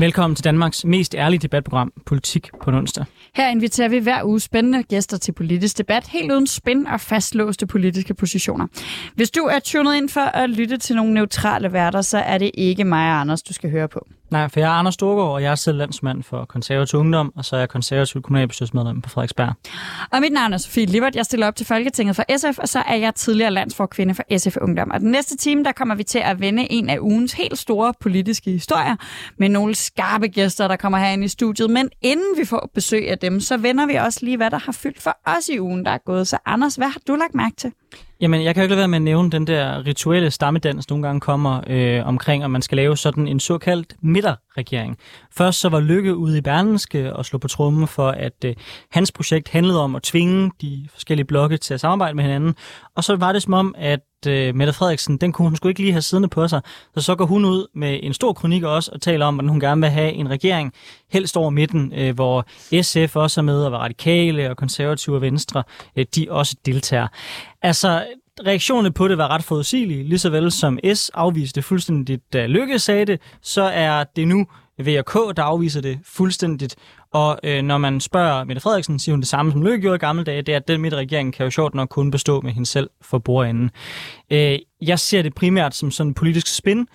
Velkommen til Danmarks mest ærlige debatprogram, Politik på onsdag. Her inviterer vi hver uge spændende gæster til politisk debat, helt uden spænd og fastlåste politiske positioner. Hvis du er tunet ind for at lytte til nogle neutrale værter, så er det ikke mig og Anders, du skal høre på. Nej, for jeg er Anders Storgård, og jeg er selv landsmand for konservativ ungdom, og så er jeg konservativ kommunalbestyrelsesmedlem på Frederiksberg. Og mit navn er Sofie Libert. Jeg stiller op til Folketinget for SF, og så er jeg tidligere landsforkvinde for SF Ungdom. Og den næste time, der kommer vi til at vende en af ugens helt store politiske historier med nogle skarpe gæster, der kommer herinde i studiet. Men inden vi får besøg af dem, så vender vi også lige, hvad der har fyldt for os i ugen, der er gået. Så Anders, hvad har du lagt mærke til? Jamen, jeg kan jo ikke lade være med at nævne den der rituelle stammedans, nogle gange kommer øh, omkring, at man skal lave sådan en såkaldt midterregering. Først så var Lykke ude i Berlinske og slå på trummen for, at øh, hans projekt handlede om at tvinge de forskellige blokke til at samarbejde med hinanden. Og så var det som om, at øh, Mette Frederiksen, den kunne hun skulle ikke lige have siddende på sig. Så så går hun ud med en stor kronik også og taler om, hvordan hun gerne vil have en regering, helst over midten, øh, hvor SF også er med, og var radikale og konservative og venstre, øh, de også deltager. Altså, reaktionerne på det var ret forudsigelige, lige så vel som S afviste fuldstændigt, da Lykke sagde det, så er det nu VRK, der afviser det fuldstændigt. Og øh, når man spørger Mette Frederiksen, siger hun det samme, som Løkke gjorde i gamle dage, det er, at den midterregering kan jo sjovt nok kun bestå med hende selv for bordenden. Øh, jeg ser det primært som sådan en politisk spin,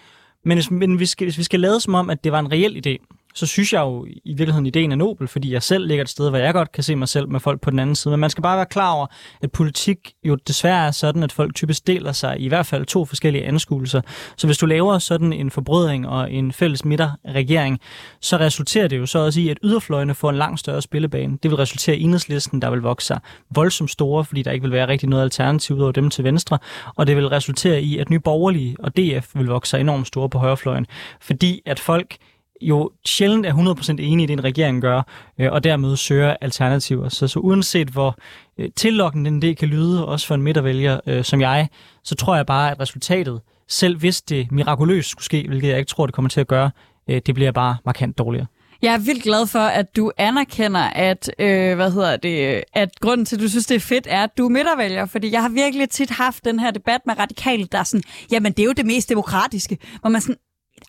men hvis, men hvis, hvis vi skal lade som om, at det var en reel idé, så synes jeg jo i virkeligheden, ideen er nobel, fordi jeg selv ligger et sted, hvor jeg godt kan se mig selv med folk på den anden side. Men man skal bare være klar over, at politik jo desværre er sådan, at folk typisk deler sig i hvert fald to forskellige anskuelser. Så hvis du laver sådan en forbrødring og en fælles midterregering, så resulterer det jo så også i, at yderfløjene får en langt større spillebane. Det vil resultere i enhedslisten, der vil vokse sig voldsomt store, fordi der ikke vil være rigtig noget alternativ ud over dem til venstre. Og det vil resultere i, at Nye Borgerlige og DF vil vokse sig enormt store på højrefløjen, fordi at folk jo sjældent er 100% enige i det, en regering gør, øh, og dermed søger alternativer. Så, så uanset hvor øh, tillokkende den det kan lyde, også for en midtervælger øh, som jeg, så tror jeg bare, at resultatet, selv hvis det mirakuløst skulle ske, hvilket jeg ikke tror, det kommer til at gøre, øh, det bliver bare markant dårligere. Jeg er vildt glad for, at du anerkender, at, øh, hvad hedder det, at grunden til, at du synes, det er fedt, er, at du er midtervælger. Fordi jeg har virkelig tit haft den her debat med radikale, der er sådan, jamen det er jo det mest demokratiske. Hvor man sådan,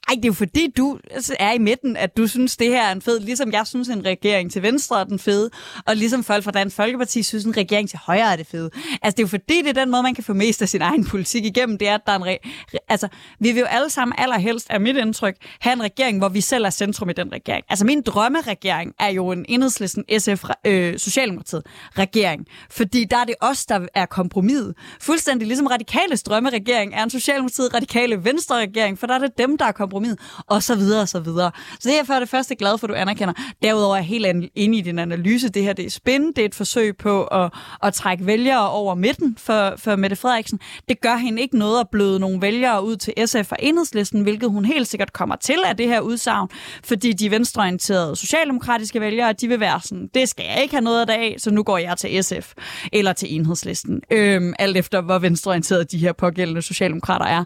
ej, det er jo fordi, du altså, er i midten, at du synes, det her er en fed, ligesom jeg synes, en regering til venstre er den fede, og ligesom folk fra Dansk Folkeparti synes, en regering til højre er det fede. Altså, det er jo fordi, det er den måde, man kan få mest af sin egen politik igennem, det er, at der er en re- altså, vi vil jo alle sammen allerhelst, er mit indtryk, have en regering, hvor vi selv er centrum i den regering. Altså, min drømmeregering er jo en enhedslisten SF øh, Socialdemokratiet regering, fordi der er det os, der er kompromis. Fuldstændig ligesom radikale drømmeregering er en Socialdemokratiet radikale venstre regering, for der er det dem, der er kompromis, kompromis, og så videre, og så videre. Så det er for det første glad for, at du anerkender. Derudover er jeg helt inde i din analyse. Det her det er spændende. Det er et forsøg på at, at trække vælgere over midten for, for Mette Frederiksen. Det gør hende ikke noget at bløde nogle vælgere ud til SF og enhedslisten, hvilket hun helt sikkert kommer til af det her udsagn, fordi de venstreorienterede socialdemokratiske vælgere, de vil være sådan, det skal jeg ikke have noget af, så nu går jeg til SF eller til enhedslisten. Øhm, alt efter, hvor venstreorienterede de her pågældende socialdemokrater er.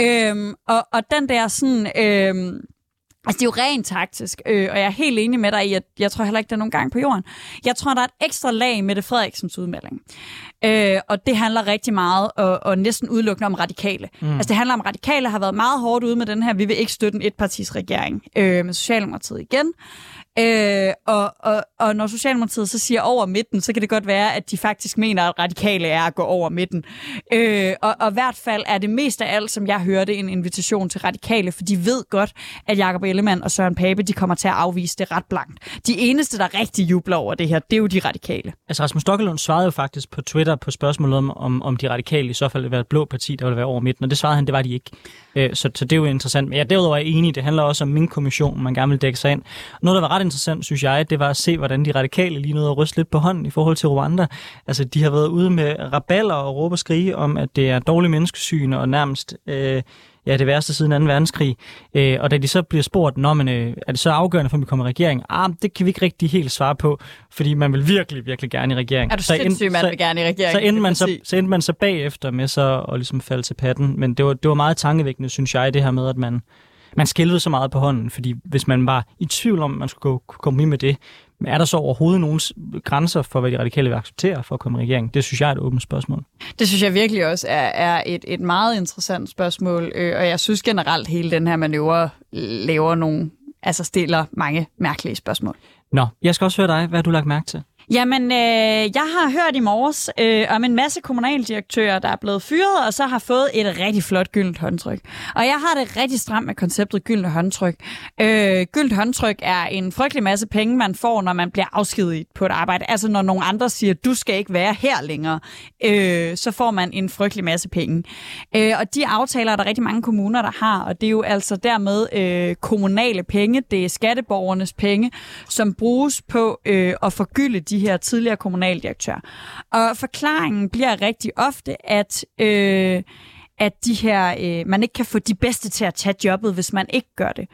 Øhm, og, og den der sådan... Øh, Altså, det er jo rent taktisk, øh, og jeg er helt enig med dig i, at jeg tror heller ikke, det er nogen gang på jorden. Jeg tror, der er et ekstra lag med det Frederiksens udmelding. Øh, og det handler rigtig meget, og, og næsten udelukkende om radikale. Mm. Altså, det handler om, radikale har været meget hårdt ude med den her, vi vil ikke støtte en etpartis regering øh, med Socialdemokratiet igen. Øh, og, og, og når Socialdemokratiet så siger over midten, så kan det godt være, at de faktisk mener, at radikale er at gå over midten. Øh, og, og i hvert fald er det mest af alt, som jeg hørte, en invitation til radikale, for de ved godt, at Jakob Ellemann og Søren Pape, de kommer til at afvise det ret blankt. De eneste, der rigtig jubler over det her, det er jo de radikale. Altså Rasmus Stokkelund svarede jo faktisk på Twitter på spørgsmålet om, om, om de radikale i så fald ville være et blå parti, der vil være over midten, og det svarede han, det var de ikke. Øh, så, så det er jo interessant. Men jeg derudover er enig, det handler også om min kommission, man gerne vil dække sig ind. Noget, der var ret interessant, synes jeg, det var at se, hvordan de radikale lige nåede at ryste lidt på hånden i forhold til Rwanda. Altså, de har været ude med raballer og råbe og skrige om, at det er dårlig menneskesyn og nærmest... Øh, ja, det værste siden 2. verdenskrig. Øh, og da de så bliver spurgt, Nå, men, øh, er det så afgørende for, at vi kommer i regering? Ah, det kan vi ikke rigtig helt svare på, fordi man vil virkelig, virkelig gerne i regering. Er du sindssygt, man vil gerne i regering? Så endte, man så, så endte man så bagefter med så at ligesom falde til patten. Men det var, det var meget tankevækkende, synes jeg, det her med, at man, man skælvede så meget på hånden, fordi hvis man var i tvivl om, at man skulle gå komme med det, er der så overhovedet nogen grænser for, hvad de radikale vil acceptere for at komme i regering? Det synes jeg er et åbent spørgsmål. Det synes jeg virkelig også er, er et, et meget interessant spørgsmål, øh, og jeg synes generelt hele den her manøvre laver nogle altså stiller mange mærkelige spørgsmål. Nå, jeg skal også høre dig. Hvad har du lagt mærke til? Jamen, øh, jeg har hørt i morges øh, om en masse kommunaldirektører, der er blevet fyret, og så har fået et rigtig flot gyldent håndtryk. Og jeg har det rigtig stramt med konceptet gyldent håndtryk. Øh, gyldent håndtryk er en frygtelig masse penge, man får, når man bliver afskediget på et arbejde. Altså når nogle andre siger, du skal ikke være her længere, øh, så får man en frygtelig masse penge. Øh, og de aftaler er der rigtig mange kommuner, der har, og det er jo altså dermed øh, kommunale penge, det er skatteborgernes penge, som bruges på øh, at forgylde de de her tidligere kommunaldirektører. Og forklaringen bliver rigtig ofte, at... Øh, at de her, øh, man ikke kan få de bedste til at tage jobbet, hvis man ikke gør det.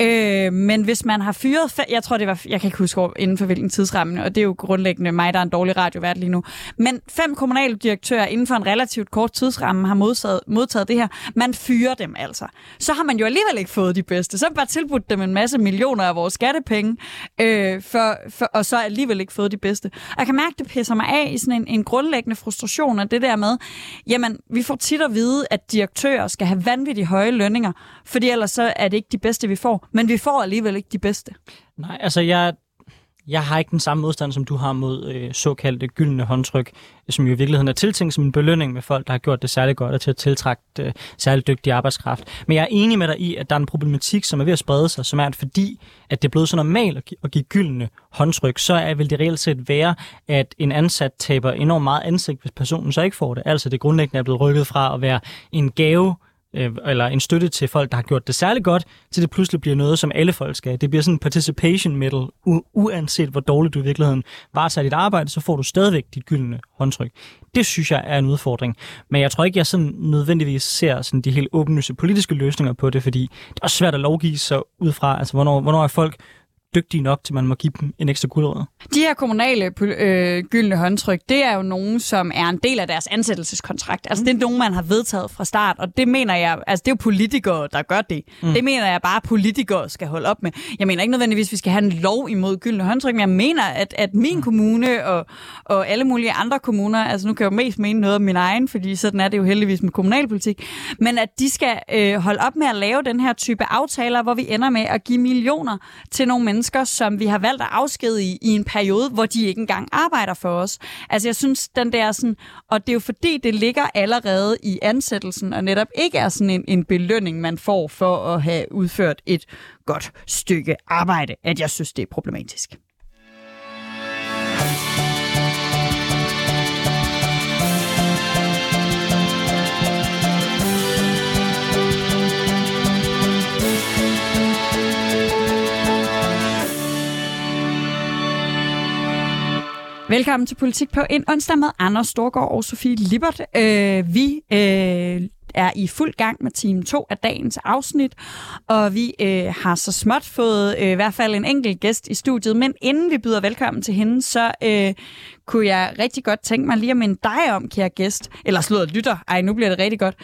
Øh, men hvis man har fyret, jeg tror det var, jeg kan ikke huske inden for hvilken tidsramme, og det er jo grundlæggende mig, der er en dårlig radiovært lige nu, men fem kommunale direktører inden for en relativt kort tidsramme har modtaget, modtaget det her. Man fyrer dem altså. Så har man jo alligevel ikke fået de bedste. Så har man bare tilbudt dem en masse millioner af vores skattepenge, øh, for, for, og så alligevel ikke fået de bedste. Og jeg kan mærke, det pisser mig af i sådan en, en grundlæggende frustration af det der med, jamen, vi får tit at vide, at direktører skal have vanvittigt høje lønninger, fordi ellers så er det ikke de bedste, vi får. Men vi får alligevel ikke de bedste. Nej, altså jeg, jeg har ikke den samme modstand, som du har mod øh, såkaldte gyldne håndtryk, som jo i virkeligheden er tiltænkt som en belønning med folk, der har gjort det særlig godt og til at tiltrække øh, særlig dygtig arbejdskraft. Men jeg er enig med dig i, at der er en problematik, som er ved at sprede sig, som er, at fordi at det er blevet så normalt at, gi- at give gyldne håndtryk, så er, vil det reelt set være, at en ansat taber enormt meget ansigt, hvis personen så ikke får det. Altså det grundlæggende er blevet rykket fra at være en gave øh, eller en støtte til folk, der har gjort det særligt godt, til det pludselig bliver noget, som alle folk skal. Det bliver sådan en participation medal, u- uanset hvor dårligt du i virkeligheden varetager dit arbejde, så får du stadigvæk dit gyldne håndtryk. Det synes jeg er en udfordring. Men jeg tror ikke, jeg sådan nødvendigvis ser sådan de helt åbenlyse politiske løsninger på det, fordi det er også svært at lovgive sig ud fra, altså hvornår, hvornår er folk dygtige nok, til man må give dem en ekstra guldrød. De her kommunale øh, gyldne håndtryk, det er jo nogen, som er en del af deres ansættelseskontrakt. Altså, mm. det er nogen, man har vedtaget fra start, og det mener jeg, altså det er jo politikere, der gør det. Mm. Det mener jeg bare, at politikere skal holde op med. Jeg mener ikke nødvendigvis, at vi skal have en lov imod gyldne håndtryk, men jeg mener, at, at min mm. kommune og, og alle mulige andre kommuner, altså nu kan jeg jo mest mene noget om min egen, fordi sådan er det jo heldigvis med kommunalpolitik, men at de skal øh, holde op med at lave den her type aftaler, hvor vi ender med at give millioner til nogle mennesker, mennesker, som vi har valgt at afskedige i, i en periode, hvor de ikke engang arbejder for os. Altså jeg synes, den der sådan, og det er jo fordi, det ligger allerede i ansættelsen, og netop ikke er sådan en, en belønning, man får for at have udført et godt stykke arbejde, at jeg synes, det er problematisk. Velkommen til Politik på en onsdag med Anders Storgård og Sofie Lippert. Øh, vi øh, er i fuld gang med time 2 af dagens afsnit, og vi øh, har så småt fået øh, i hvert fald en enkelt gæst i studiet, men inden vi byder velkommen til hende, så øh, kunne jeg rigtig godt tænke mig lige at minde dig om, kære gæst, eller slået lytter, ej, nu bliver det rigtig godt,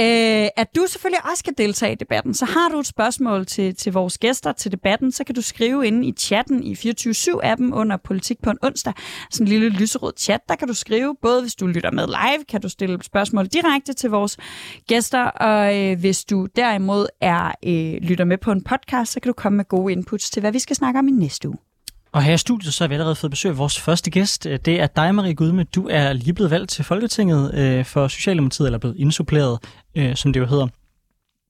øh, at du selvfølgelig også skal deltage i debatten. Så har du et spørgsmål til, til vores gæster til debatten, så kan du skrive inde i chatten i 24-7-appen under Politik på en onsdag. Sådan en lille lyserød chat, der kan du skrive, både hvis du lytter med live, kan du stille spørgsmål direkte til vores gæster, og øh, hvis du derimod er øh, lytter med på en podcast, så kan du komme med gode inputs til, hvad vi skal snakke om i næste uge. Og her i studiet, så har vi allerede fået besøg af vores første gæst. Øh, det er dig, Marie Gudme. Du er lige blevet valgt til Folketinget øh, for Socialdemokratiet, eller blevet indsuppleret, øh, som det jo hedder.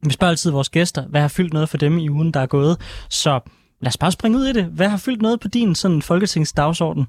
Vi spørger altid vores gæster, hvad har fyldt noget for dem i ugen, der er gået. Så lad os bare springe ud i det. Hvad har fyldt noget på din sådan, Folketingsdagsorden?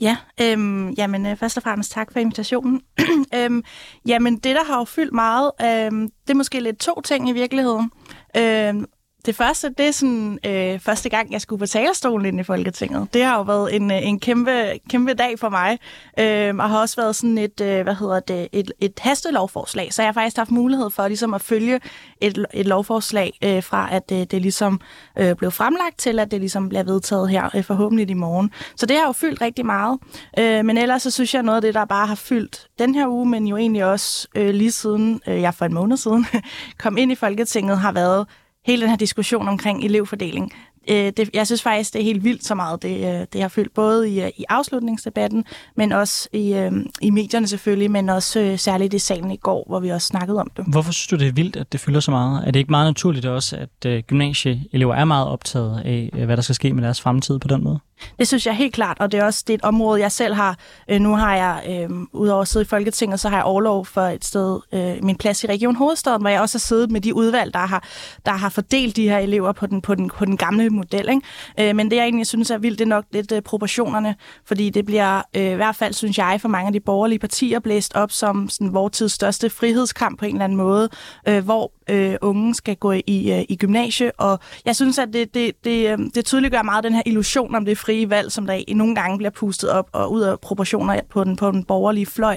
Ja, øhm, jamen øh, først og fremmest tak for invitationen. øhm, jamen det, der har jo fyldt meget, øhm, det er måske lidt to ting i virkeligheden. Øhm, det første, det er sådan øh, første gang, jeg skulle på talerstolen ind i Folketinget. Det har jo været en, øh, en kæmpe, kæmpe dag for mig, øh, og har også været sådan et, øh, hvad hedder det, et, et hastelovforslag, så jeg har faktisk haft mulighed for ligesom at følge et, et lovforslag øh, fra, at det, det ligesom øh, blev fremlagt til, at det ligesom bliver vedtaget her øh, forhåbentlig i morgen. Så det har jo fyldt rigtig meget, øh, men ellers så synes jeg noget af det, der bare har fyldt den her uge, men jo egentlig også øh, lige siden øh, jeg for en måned siden kom ind i Folketinget, har været hele den her diskussion omkring elevfordeling. øh, det, jeg synes faktisk, det er helt vildt så meget, det, øh, det har fyldt både i, øh, i afslutningsdebatten, men også i, øh, i medierne selvfølgelig, men også øh, særligt i salen i går, hvor vi også snakkede om det. Hvorfor synes du, det er vildt, at det fylder så meget? Er det ikke meget naturligt også, at øh, gymnasieelever er meget optaget af, øh, hvad der skal ske med deres fremtid på den måde? Det synes jeg helt klart, og det er også det er et område, jeg selv har. Øh, nu har jeg, øh, udover at sidde i Folketinget, så har jeg overlov for et sted, øh, min plads i Region Hovedstaden, hvor jeg også har siddet med de udvalg, der har, der har fordelt de her elever på den, på den, på den gamle model. Ikke? Øh, men det, jeg egentlig synes er vildt, det er nok lidt øh, proportionerne, fordi det bliver øh, i hvert fald, synes jeg, for mange af de borgerlige partier blæst op som sådan, vores tids største frihedskamp på en eller anden måde, øh, hvor øh, unge skal gå i, øh, i gymnasie, og jeg synes, at det, det, det, øh, det tydeliggør meget den her illusion om det frie valg, som der nogle gange bliver pustet op og ud af proportioner på den, på den borgerlige fløj,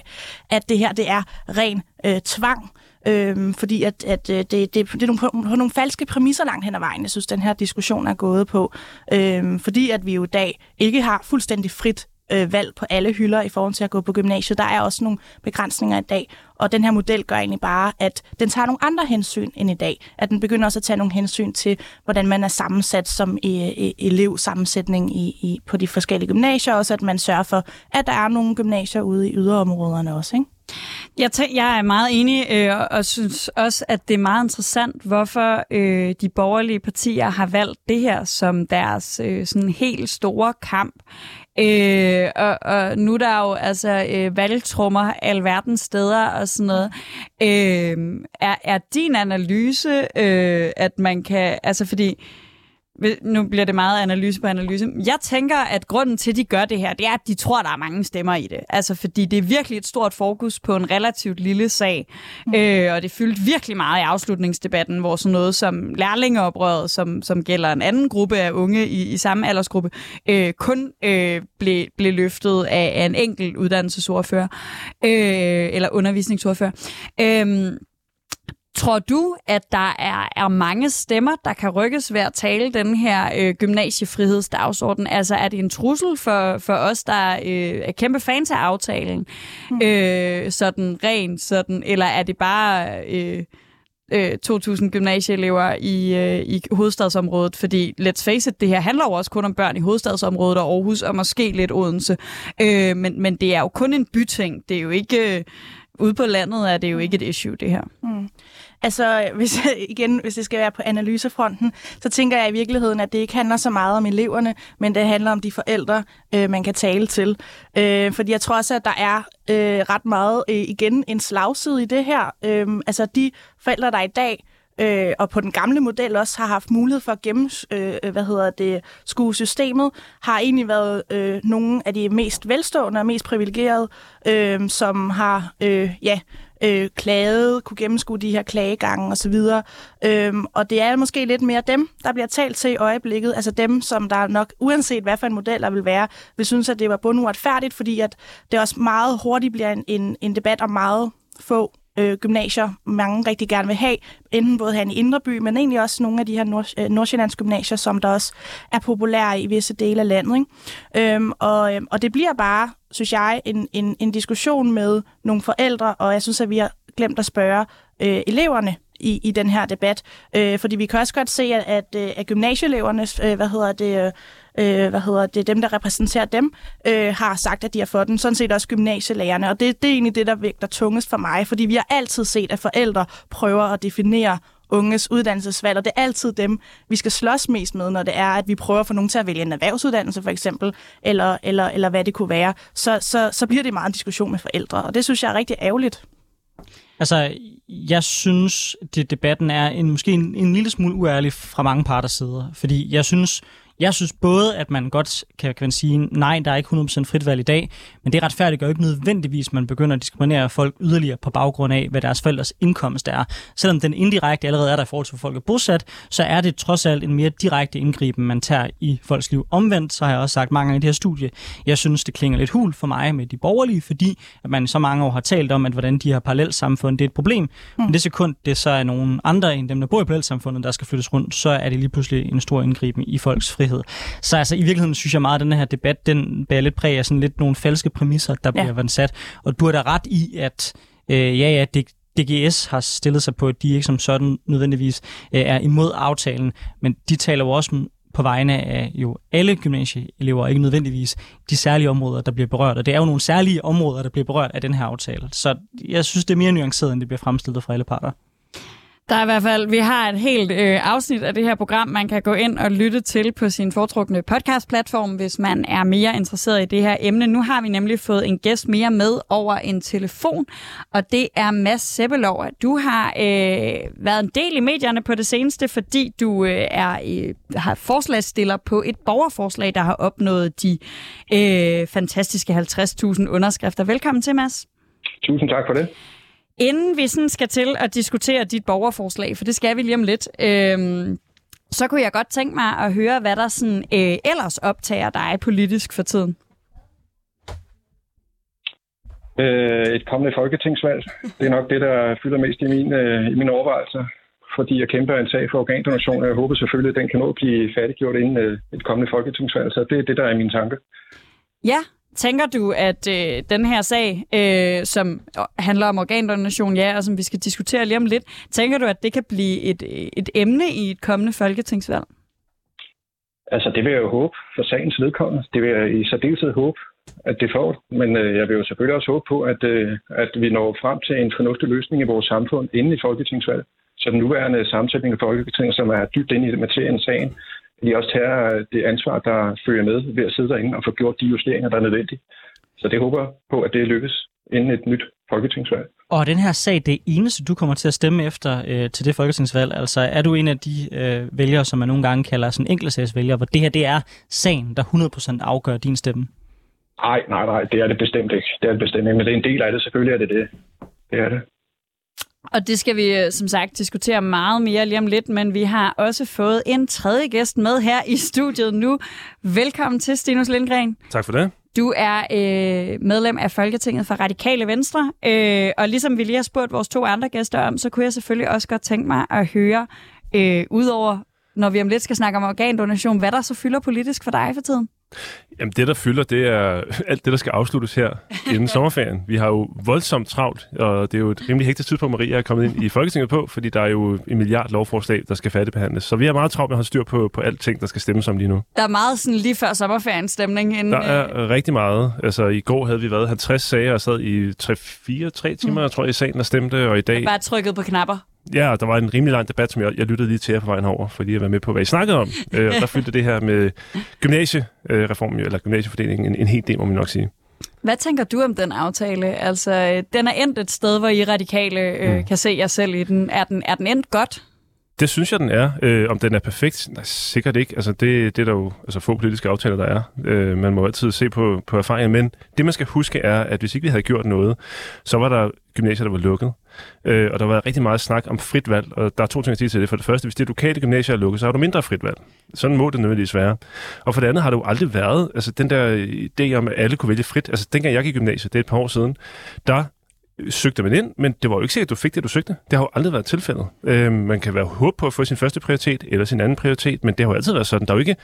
at det her det er ren øh, tvang, Øhm, fordi at, at øh, det, det, det er nogle, på nogle falske præmisser langt hen ad vejen, jeg synes, den her diskussion er gået på. Øhm, fordi at vi jo i dag ikke har fuldstændig frit øh, valg på alle hylder i forhold til at gå på gymnasiet. Der er også nogle begrænsninger i dag, og den her model gør egentlig bare, at den tager nogle andre hensyn end i dag. At den begynder også at tage nogle hensyn til, hvordan man er sammensat som øh, øh, elevsammensætning i, i, på de forskellige gymnasier, også at man sørger for, at der er nogle gymnasier ude i yderområderne også. Ikke? Jeg, tæ- jeg er meget enig, øh, og synes også, at det er meget interessant, hvorfor øh, de borgerlige partier har valgt det her som deres øh, sådan helt store kamp. Øh, og, og nu er der jo altså øh, valgtrummer alverdens steder og sådan noget. Øh, er, er din analyse, øh, at man kan... Altså fordi nu bliver det meget analyse på analyse. Jeg tænker, at grunden til, at de gør det her, det er, at de tror, at der er mange stemmer i det. Altså, fordi det er virkelig et stort fokus på en relativt lille sag. Mm. Øh, og det fyldte virkelig meget i afslutningsdebatten, hvor sådan noget som lærlingeoprøret, som, som gælder en anden gruppe af unge i, i samme aldersgruppe, øh, kun øh, blev, blev løftet af, af en enkelt uddannelsesordfører, øh, eller undervisningsordfører. Øh, Tror du, at der er, er mange stemmer, der kan rykkes ved at tale den her øh, gymnasiefrihedsdagsorden? Altså er det en trussel for, for os, der øh, er kæmpe fans af aftalen? Mm. Øh, sådan rent sådan, eller er det bare... Øh, 2.000 gymnasieelever i, øh, i hovedstadsområdet, fordi let's face it, det her handler jo også kun om børn i hovedstadsområdet og Aarhus, og måske lidt Odense. Øh, men, men det er jo kun en byting. Det er jo ikke... Øh, ude på landet er det jo ikke et issue, det her. Mm. Altså, hvis, igen, hvis det skal være på analysefronten, så tænker jeg i virkeligheden, at det ikke handler så meget om eleverne, men det handler om de forældre, øh, man kan tale til. Øh, fordi jeg tror også, at der er øh, ret meget, øh, igen, en slagside i det her. Øh, altså, de forældre, der i dag øh, og på den gamle model også har haft mulighed for at gennem, øh, hvad hedder det, skue systemet, har egentlig været øh, nogle af de mest velstående og mest privilegerede, øh, som har, øh, ja, øh, klaget, kunne gennemskue de her klagegange osv. Øhm, og det er måske lidt mere dem, der bliver talt til i øjeblikket, altså dem, som der nok, uanset hvad for en model der vil være, vil synes, at det var bunduretfærdigt, fordi at det også meget hurtigt bliver en, en, en debat om meget få øh, gymnasier, mange rigtig gerne vil have, enten både her i Indre By, men egentlig også nogle af de her Nord- øh, Nordsjællands gymnasier, som der også er populære i visse dele af landet. Ikke? Øhm, og, øh, og det bliver bare, synes jeg, en, en, en diskussion med nogle forældre, og jeg synes, at vi har glemt at spørge øh, eleverne i, i den her debat. Øh, fordi vi kan også godt se, at, at, øh, at gymnasieelevernes øh, hvad hedder det, øh, øh, hvad hedder det, dem, der repræsenterer dem, øh, har sagt, at de har fået den. Sådan set også gymnasielærerne. Og det, det er egentlig det, der vægter tungest for mig, fordi vi har altid set, at forældre prøver at definere unges uddannelsesvalg, og det er altid dem, vi skal slås mest med, når det er, at vi prøver at få nogen til at vælge en erhvervsuddannelse for eksempel, eller, eller, eller hvad det kunne være, så, så, så bliver det meget en diskussion med forældre, og det synes jeg er rigtig ærgerligt. Altså, jeg synes, at debatten er en, måske en, en lille smule uærlig fra mange parters sider. Fordi jeg synes, jeg synes både, at man godt kan, kan man sige, nej, der er ikke 100% frit valg i dag, men det retfærdiggør ikke nødvendigvis, at man begynder at diskriminere folk yderligere på baggrund af, hvad deres forældres indkomst er. Selvom den indirekte allerede er der i forhold til, hvor folk er bosat, så er det trods alt en mere direkte indgriben, man tager i folks liv. Omvendt, så har jeg også sagt mange gange i det her studie, jeg synes, det klinger lidt hul for mig med de borgerlige, fordi at man så mange år har talt om, at hvordan de her parallelt samfund, det er et problem. Mm. Men det sekund, det så er nogen andre end dem, der bor i parallelsamfundet, der skal flyttes rundt, så er det lige pludselig en stor indgriben i folks frihed frihed. Så altså, i virkeligheden synes jeg meget, at den her debat, den bærer lidt præg af sådan lidt nogle falske præmisser, der ja. bliver sat. Og du har da ret i, at øh, ja, ja, det, DGS har stillet sig på, at de ikke som sådan nødvendigvis øh, er imod aftalen, men de taler jo også på vegne af jo alle gymnasieelever, ikke nødvendigvis de særlige områder, der bliver berørt. Og det er jo nogle særlige områder, der bliver berørt af den her aftale. Så jeg synes, det er mere nuanceret, end det bliver fremstillet fra alle parter. Der er i hvert fald, vi har et helt øh, afsnit af det her program, man kan gå ind og lytte til på sin foretrukne podcast-platform, hvis man er mere interesseret i det her emne. Nu har vi nemlig fået en gæst mere med over en telefon, og det er Mads Sebbelov. Du har øh, været en del i medierne på det seneste, fordi du øh, er øh, har forslagsstiller på et borgerforslag, der har opnået de øh, fantastiske 50.000 underskrifter. Velkommen til, Mads. Tusind tak for det. Inden vi sådan skal til at diskutere dit borgerforslag, for det skal vi lige om lidt, øhm, så kunne jeg godt tænke mig at høre, hvad der sådan, øh, ellers optager dig politisk for tiden. Øh, et kommende folketingsvalg. Det er nok det, der fylder mest i, min, øh, i mine overvejelser, fordi jeg kæmper en sag for organdonation, og jeg håber selvfølgelig, at den kan nå at blive færdiggjort inden øh, et kommende folketingsvalg. Så det er det, der er min tanke. Ja, Tænker du, at øh, den her sag, øh, som handler om organdonation, ja, og som vi skal diskutere lige om lidt, tænker du, at det kan blive et, et emne i et kommende folketingsvalg? Altså, det vil jeg jo håbe for sagens vedkommende. Det vil jeg i særdeleshed håbe, at det får. Men øh, jeg vil jo selvfølgelig også håbe på, at, øh, at vi når frem til en fornuftig løsning i vores samfund inden i folketingsvalget. Så den nuværende sammensætning af Folketinget, som er dybt inde i materien sagen, vi også tager det ansvar, der følger med ved at sidde derinde og få gjort de justeringer, der er nødvendige. Så det håber på, at det lykkes inden et nyt folketingsvalg. Og den her sag, det eneste, du kommer til at stemme efter øh, til det folketingsvalg, altså er du en af de øh, vælgere, som man nogle gange kalder sådan enkeltsagsvælgere, hvor det her det er sagen, der 100% afgør din stemme? Nej, nej, nej, det er det bestemt ikke. Det er det bestemt ikke, men det er en del af det. Selvfølgelig er det det. Det er det. Og det skal vi øh, som sagt diskutere meget mere lige om lidt, men vi har også fået en tredje gæst med her i studiet nu. Velkommen til, Stinus Lindgren. Tak for det. Du er øh, medlem af Folketinget for Radikale Venstre, øh, og ligesom vi lige har spurgt vores to andre gæster om, så kunne jeg selvfølgelig også godt tænke mig at høre, øh, udover når vi om lidt skal snakke om organdonation, hvad der så fylder politisk for dig for tiden? Jamen det, der fylder, det er alt det, der skal afsluttes her inden sommerferien. Vi har jo voldsomt travlt, og det er jo et rimelig hektisk tidspunkt, Maria er kommet ind i Folketinget på, fordi der er jo en milliard lovforslag, der skal færdigbehandles. Så vi er meget travlt med at have styr på, på alting, der skal stemmes om lige nu. Der er meget sådan lige før sommerferien stemning. Inden, der er øh... rigtig meget. Altså i går havde vi været 50 sager og sad i 3-4-3 timer, mm. tror jeg, i salen og stemte, og i dag... bare trykket på knapper. Ja, der var en rimelig lang debat, som jeg, jeg lyttede lige til jer på vejen over, fordi jeg var med på, hvad I snakkede om. øh, og der fyldte det her med gymnasiereformen, eller gymnasiefordelingen, en, en hel del, må man nok sige. Hvad tænker du om den aftale? Altså, den er endt et sted, hvor I radikale øh, mm. kan se jer selv i den. Er den, er den endt godt? Det synes jeg, den er. Øh, om den er perfekt? Nej, sikkert ikke. Altså, det, det er der jo altså, få politiske aftaler, der er. Øh, man må altid se på, på erfaringen. Men det, man skal huske, er, at hvis ikke vi havde gjort noget, så var der gymnasier, der var lukket. Øh, og der var rigtig meget snak om frit valg, og der er to ting at sige til det. For det første, hvis det lokale gymnasier er lukket, så har du mindre frit valg. Sådan må det nødvendigvis være. Og for det andet har det jo aldrig været, altså den der idé om, at alle kunne vælge frit. Altså dengang jeg gik i gymnasiet, det er et par år siden, der søgte man ind, men det var jo ikke sikkert, at du fik det, du søgte. Det har jo aldrig været tilfældet. Øh, man kan være håb på at få sin første prioritet eller sin anden prioritet, men det har jo altid været sådan. Der er jo ikke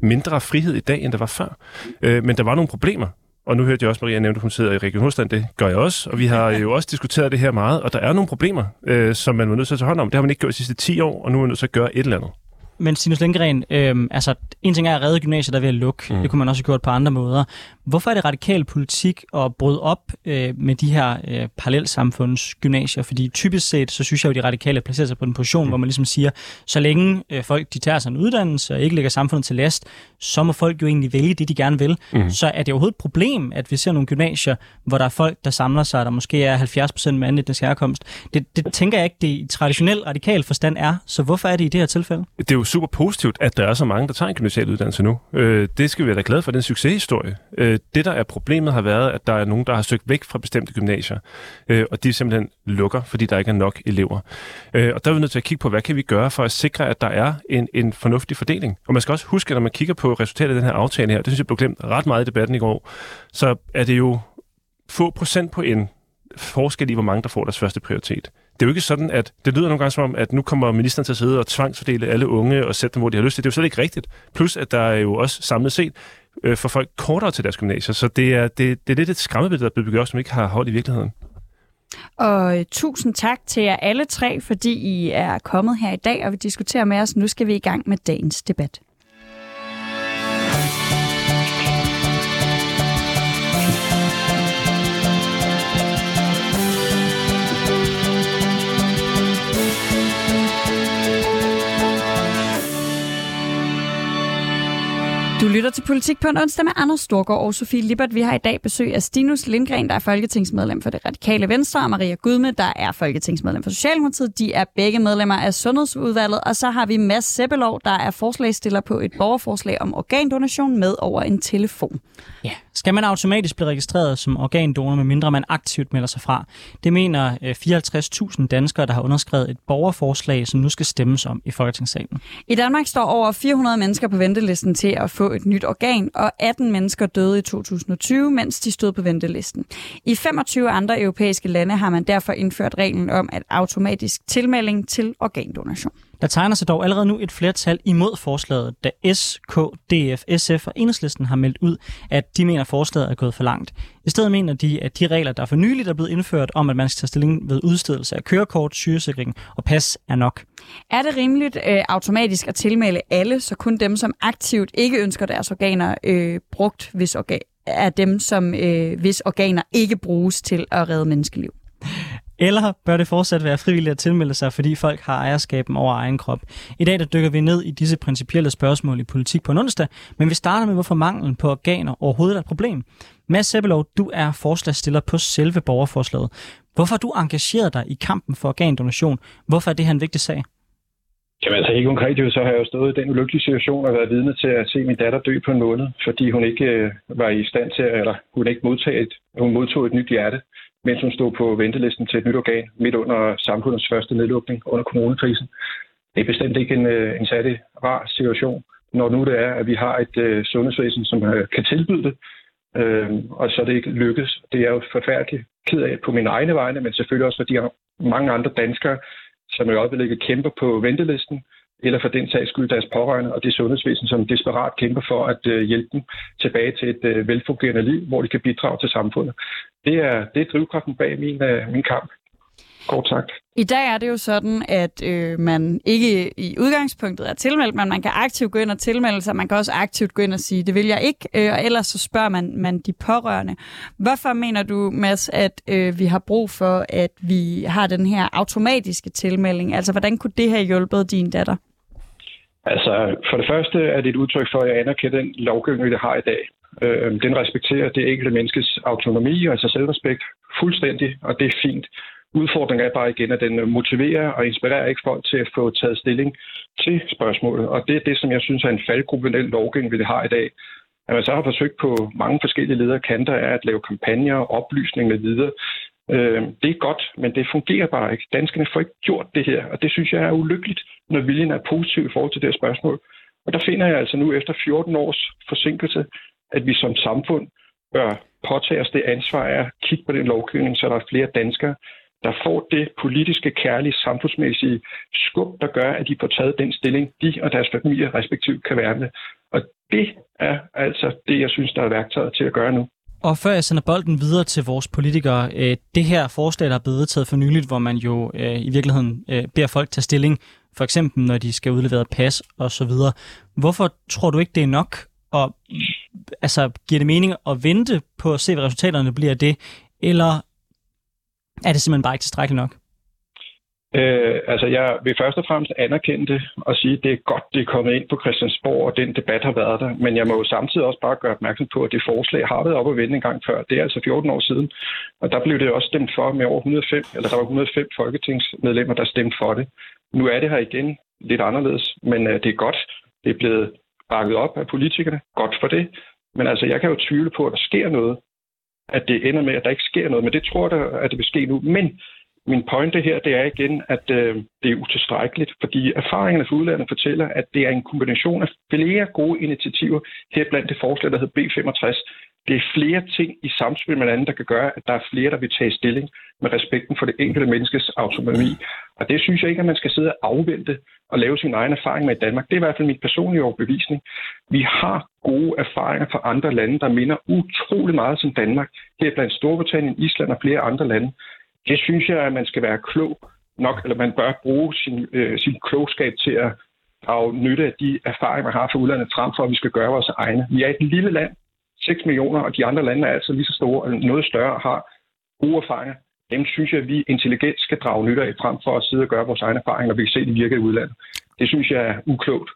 mindre frihed i dag, end der var før. Øh, men der var nogle problemer. Og nu hørte jeg også Maria nævnte, at hun sidder i Region Hovedstaden. Det gør jeg også. Og vi har jo også diskuteret det her meget. Og der er nogle problemer, øh, som man var nødt til at tage hånd om. Det har man ikke gjort de sidste 10 år, og nu er man nødt til at gøre et eller andet. Men Sinus Lindgren, øh, altså en ting er at redde gymnasiet, der er ved at lukke. Mm. Det kunne man også have gjort på andre måder. Hvorfor er det radikal politik at bryde op øh, med de her øh, parallelsamfundsgymnasier? Fordi typisk set, så synes jeg jo, at de radikale placerer sig på en position, mm. hvor man ligesom siger, så længe øh, folk de tager sig en uddannelse og ikke lægger samfundet til last, så må folk jo egentlig vælge det, de gerne vil. Mm. Så er det overhovedet et problem, at vi ser nogle gymnasier, hvor der er folk, der samler sig, der måske er 70% med anden etnisk herkomst. Det, det tænker jeg ikke, det i traditionel radikal forstand er. Så hvorfor er det i det her tilfælde? Det er jo super positivt, at der er så mange, der tager en gymnasial uddannelse nu. Øh, det skal vi være glade for, den succeshistorie. Øh, det, der er problemet, har været, at der er nogen, der har søgt væk fra bestemte gymnasier, øh, og de simpelthen lukker, fordi der ikke er nok elever. Øh, og der er vi nødt til at kigge på, hvad kan vi gøre for at sikre, at der er en, en fornuftig fordeling. Og man skal også huske, at når man kigger på resultatet af den her aftale her, det synes jeg blev glemt ret meget i debatten i går, så er det jo få procent på en forskel i, hvor mange der får deres første prioritet det er jo ikke sådan, at det lyder nogle gange som om, at nu kommer ministeren til at sidde og tvangsfordele alle unge og sætte dem, hvor de har lyst til. Det er jo slet ikke rigtigt. Plus, at der er jo også samlet set øh, for folk kortere til deres gymnasier. Så det er, det, det er lidt et skræmmebillede, der bliver bygget op, som ikke har hold i virkeligheden. Og øh, tusind tak til jer alle tre, fordi I er kommet her i dag og vi diskuterer med os. Nu skal vi i gang med dagens debat. Du lytter til Politik på en onsdag med Anders Storgård og Sofie Lippert. Vi har i dag besøg af Stinus Lindgren, der er folketingsmedlem for det radikale Venstre, og Maria Gudme, der er folketingsmedlem for Socialdemokratiet. De er begge medlemmer af Sundhedsudvalget, og så har vi Mads Sebbelov, der er forslagstiller på et borgerforslag om organdonation med over en telefon. Ja, skal man automatisk blive registreret som organdonor, medmindre man aktivt melder sig fra? Det mener øh, 54.000 danskere, der har underskrevet et borgerforslag, som nu skal stemmes om i Folketingssalen. I Danmark står over 400 mennesker på ventelisten til at få et nyt organ, og 18 mennesker døde i 2020, mens de stod på ventelisten. I 25 andre europæiske lande har man derfor indført reglen om at automatisk tilmelding til organdonation. Der tegner sig dog allerede nu et flertal imod forslaget, da S, K, DF, SF og Enhedslisten har meldt ud, at de mener, at forslaget er gået for langt. I stedet mener de, at de regler, der for nyligt er blevet indført om, at man skal tage stilling ved udstedelse af kørekort, sygesikring og pas, er nok. Er det rimeligt øh, automatisk at tilmelde alle, så kun dem, som aktivt ikke ønsker deres organer øh, brugt, hvis orga- er dem, som øh, hvis organer ikke bruges til at redde menneskeliv? Eller bør det fortsat være frivilligt at tilmelde sig, fordi folk har ejerskaben over egen krop? I dag der dykker vi ned i disse principielle spørgsmål i politik på en onsdag, men vi starter med, hvorfor manglen på organer overhovedet er et problem. Mads Sebelov, du er forslagsstiller på selve borgerforslaget. Hvorfor har du engageret dig i kampen for organdonation? Hvorfor er det her en vigtig sag? Jamen altså helt konkret, så har jeg jo stået i den ulykkelige situation og været vidne til at se min datter dø på en måned, fordi hun ikke øh, var i stand til, eller hun ikke modtog et, hun modtog et nyt hjerte mens hun stod på ventelisten til et nyt organ midt under samfundets første nedlukning under coronakrisen. Det er bestemt ikke en, øh, en særlig rar situation, når nu det er, at vi har et uh, sundhedsvæsen, som uh, kan tilbyde det, uh, og så det ikke lykkes. Det er jo forfærdeligt ked af på mine egne vegne, men selvfølgelig også for de mange andre danskere, som i øjeblikket kæmper på ventelisten, eller for den sags skyld deres pårørende og det sundhedsvæsen, som desperat kæmper for at hjælpe dem tilbage til et velfungerende liv, hvor de kan bidrage til samfundet. Det er, det er drivkraften bag min, uh, min kamp. Kort sagt. I dag er det jo sådan, at øh, man ikke i udgangspunktet er tilmeldt, men man kan aktivt gå ind og tilmelde sig. Man kan også aktivt gå ind og sige, det vil jeg ikke, øh, og ellers så spørger man, man de pårørende. Hvorfor mener du, Mads, at øh, vi har brug for, at vi har den her automatiske tilmelding? Altså, hvordan kunne det have hjulpet din datter? Altså, for det første er det et udtryk for, at jeg anerkender den lovgivning, vi har i dag. Øh, den respekterer det enkelte menneskes autonomi og altså selvrespekt fuldstændig, og det er fint. Udfordringen er bare igen, at den motiverer og inspirerer ikke folk til at få taget stilling til spørgsmålet. Og det er det, som jeg synes er en faldgruppe den lovgivning, vi har i dag. At man så har forsøgt på mange forskellige lederkanter er at lave kampagner, oplysning med videre. Øh, det er godt, men det fungerer bare ikke. Danskerne får ikke gjort det her, og det synes jeg er ulykkeligt, når viljen er positiv i forhold til det her spørgsmål. Og der finder jeg altså nu efter 14 års forsinkelse, at vi som samfund bør påtage os det ansvar af at kigge på den lovgivning, så der er flere danskere, der får det politiske, kærlige, samfundsmæssige skub, der gør, at de får taget den stilling, de og deres familie respektivt kan være med. Og det er altså det, jeg synes, der er værktøjet til at gøre nu. Og før jeg sender bolden videre til vores politikere, øh, det her forslag, der er blevet vedtaget for nyligt, hvor man jo øh, i virkeligheden øh, beder folk tage stilling, for eksempel når de skal udlevere pas og så videre. Hvorfor tror du ikke, det er nok? Og altså, giver det mening at vente på at se, hvad resultaterne bliver af det? Eller er det simpelthen bare ikke tilstrækkeligt nok? Øh, altså, jeg vil først og fremmest anerkende det og sige, at det er godt, det er kommet ind på Christiansborg, og den debat har været der. Men jeg må jo samtidig også bare gøre opmærksom på, at det forslag har været op og vende en gang før. Det er altså 14 år siden. Og der blev det også stemt for med over 105, eller der var 105 folketingsmedlemmer, der stemte for det. Nu er det her igen lidt anderledes, men øh, det er godt. Det er blevet bakket op af politikerne. Godt for det. Men altså, jeg kan jo tvivle på, at der sker noget. At det ender med, at der ikke sker noget. Men det tror jeg, at det vil ske nu. Men min pointe her, det er igen, at øh, det er utilstrækkeligt, fordi erfaringerne fra udlandet fortæller, at det er en kombination af flere gode initiativer, her blandt det forslag, der hedder B65. Det er flere ting i samspil med hinanden, der kan gøre, at der er flere, der vil tage stilling med respekten for det enkelte menneskes autonomi. Og det synes jeg ikke, at man skal sidde og afvente og lave sin egen erfaring med i Danmark. Det er i hvert fald min personlige overbevisning. Vi har gode erfaringer fra andre lande, der minder utrolig meget som Danmark. Her blandt Storbritannien, Island og flere andre lande. Det synes jeg, at man skal være klog nok, eller man bør bruge sin, øh, sin klogskab til at drage nytte af de erfaringer, man har fra udlandet, frem for at vi skal gøre vores egne. Vi er et lille land, 6 millioner, og de andre lande er altså lige så store, eller noget større, og har gode erfaringer. Dem synes jeg, at vi intelligent skal drage nytte af, frem for at sidde og gøre vores egne erfaringer, når vi kan se, at de virker i udlandet. Det synes jeg er uklogt.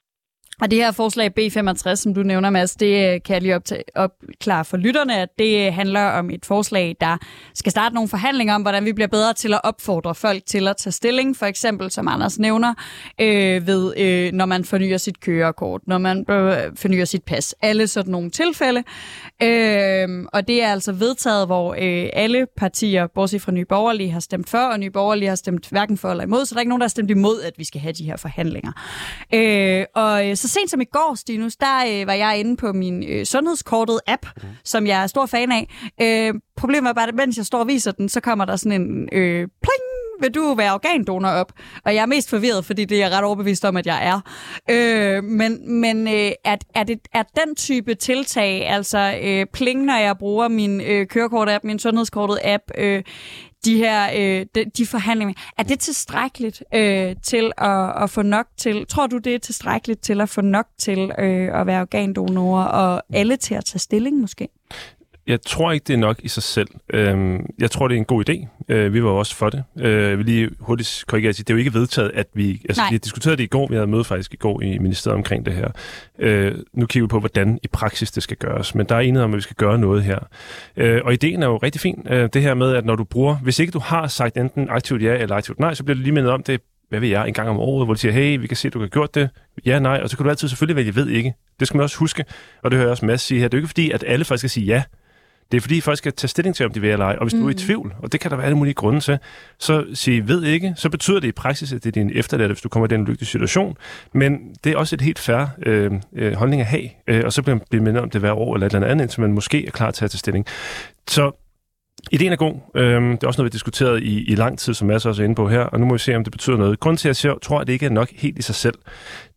Og det her forslag B65, som du nævner, Mads, det øh, kan jeg lige opklare for lytterne, at det øh, handler om et forslag, der skal starte nogle forhandlinger om, hvordan vi bliver bedre til at opfordre folk til at tage stilling, for eksempel, som Anders nævner, øh, ved øh, når man fornyer sit kørekort, når man øh, fornyer sit pas. Alle sådan nogle tilfælde. Øh, og det er altså vedtaget, hvor øh, alle partier, bortset fra Nye Borgerlige, har stemt for, og Nye Borgerlige har stemt hverken for eller imod, så der er ikke nogen, der har stemt imod, at vi skal have de her forhandlinger. Øh, og øh, så sent som i går, Stinus, der øh, var jeg inde på min øh, sundhedskortet app, mm. som jeg er stor fan af. Øh, problemet er bare, at mens jeg står og viser den, så kommer der sådan en øh, pling, vil du være organdonor op? Og jeg er mest forvirret, fordi det er jeg ret overbevist om, at jeg er. Øh, men men øh, er, er, det, er den type tiltag, altså øh, pling, når jeg bruger min øh, kørekort-app, min sundhedskortet-app, øh, de her øh, de, de forhandlinger. Er det tilstrækkeligt øh, til at, at få nok til? Tror du, det er tilstrækkeligt til at få nok til øh, at være organdonorer og alle til at tage stilling måske? Jeg tror ikke, det er nok i sig selv. Øhm, jeg tror, det er en god idé. Øh, vi var også for det. Øh, vil lige hurtigt korrigere at det er jo ikke vedtaget, at vi... Altså, vi har diskuteret det i går. Vi havde møde faktisk i går i ministeriet omkring det her. Øh, nu kigger vi på, hvordan i praksis det skal gøres. Men der er enighed om, at vi skal gøre noget her. Og ideen er jo rigtig fin. Det her med, at når du bruger... Hvis ikke du har sagt enten aktivt ja eller aktivt nej, så bliver du lige mindet om det hvad ved jeg, en gang om året, hvor de siger, hey, vi kan se, at du har gjort det. Ja, nej, og så kan du altid selvfølgelig vælge, ved ikke. Det skal man også huske, og det hører jeg også Mads sige her. Det er jo ikke fordi, at alle faktisk skal sige ja. Det er fordi, folk skal tage stilling til, om de vil eller ej. Og hvis mm. du er i mm. tvivl, og det kan der være alle mulige grunde til, så sig ved ikke, så betyder det i praksis, at det er din efterladte, hvis du kommer i den ulykkelige situation. Men det er også et helt fair øh, øh, holdning at have, øh, og så bliver man bliver mindet om det hver år eller et eller andet, indtil man måske er klar til at tage stilling. Så Ideen er god. Øhm, det er også noget, vi har diskuteret i, i lang tid, som Mads også er inde på her, og nu må vi se, om det betyder noget. Grunden til, at jeg tror, at det ikke er nok helt i sig selv,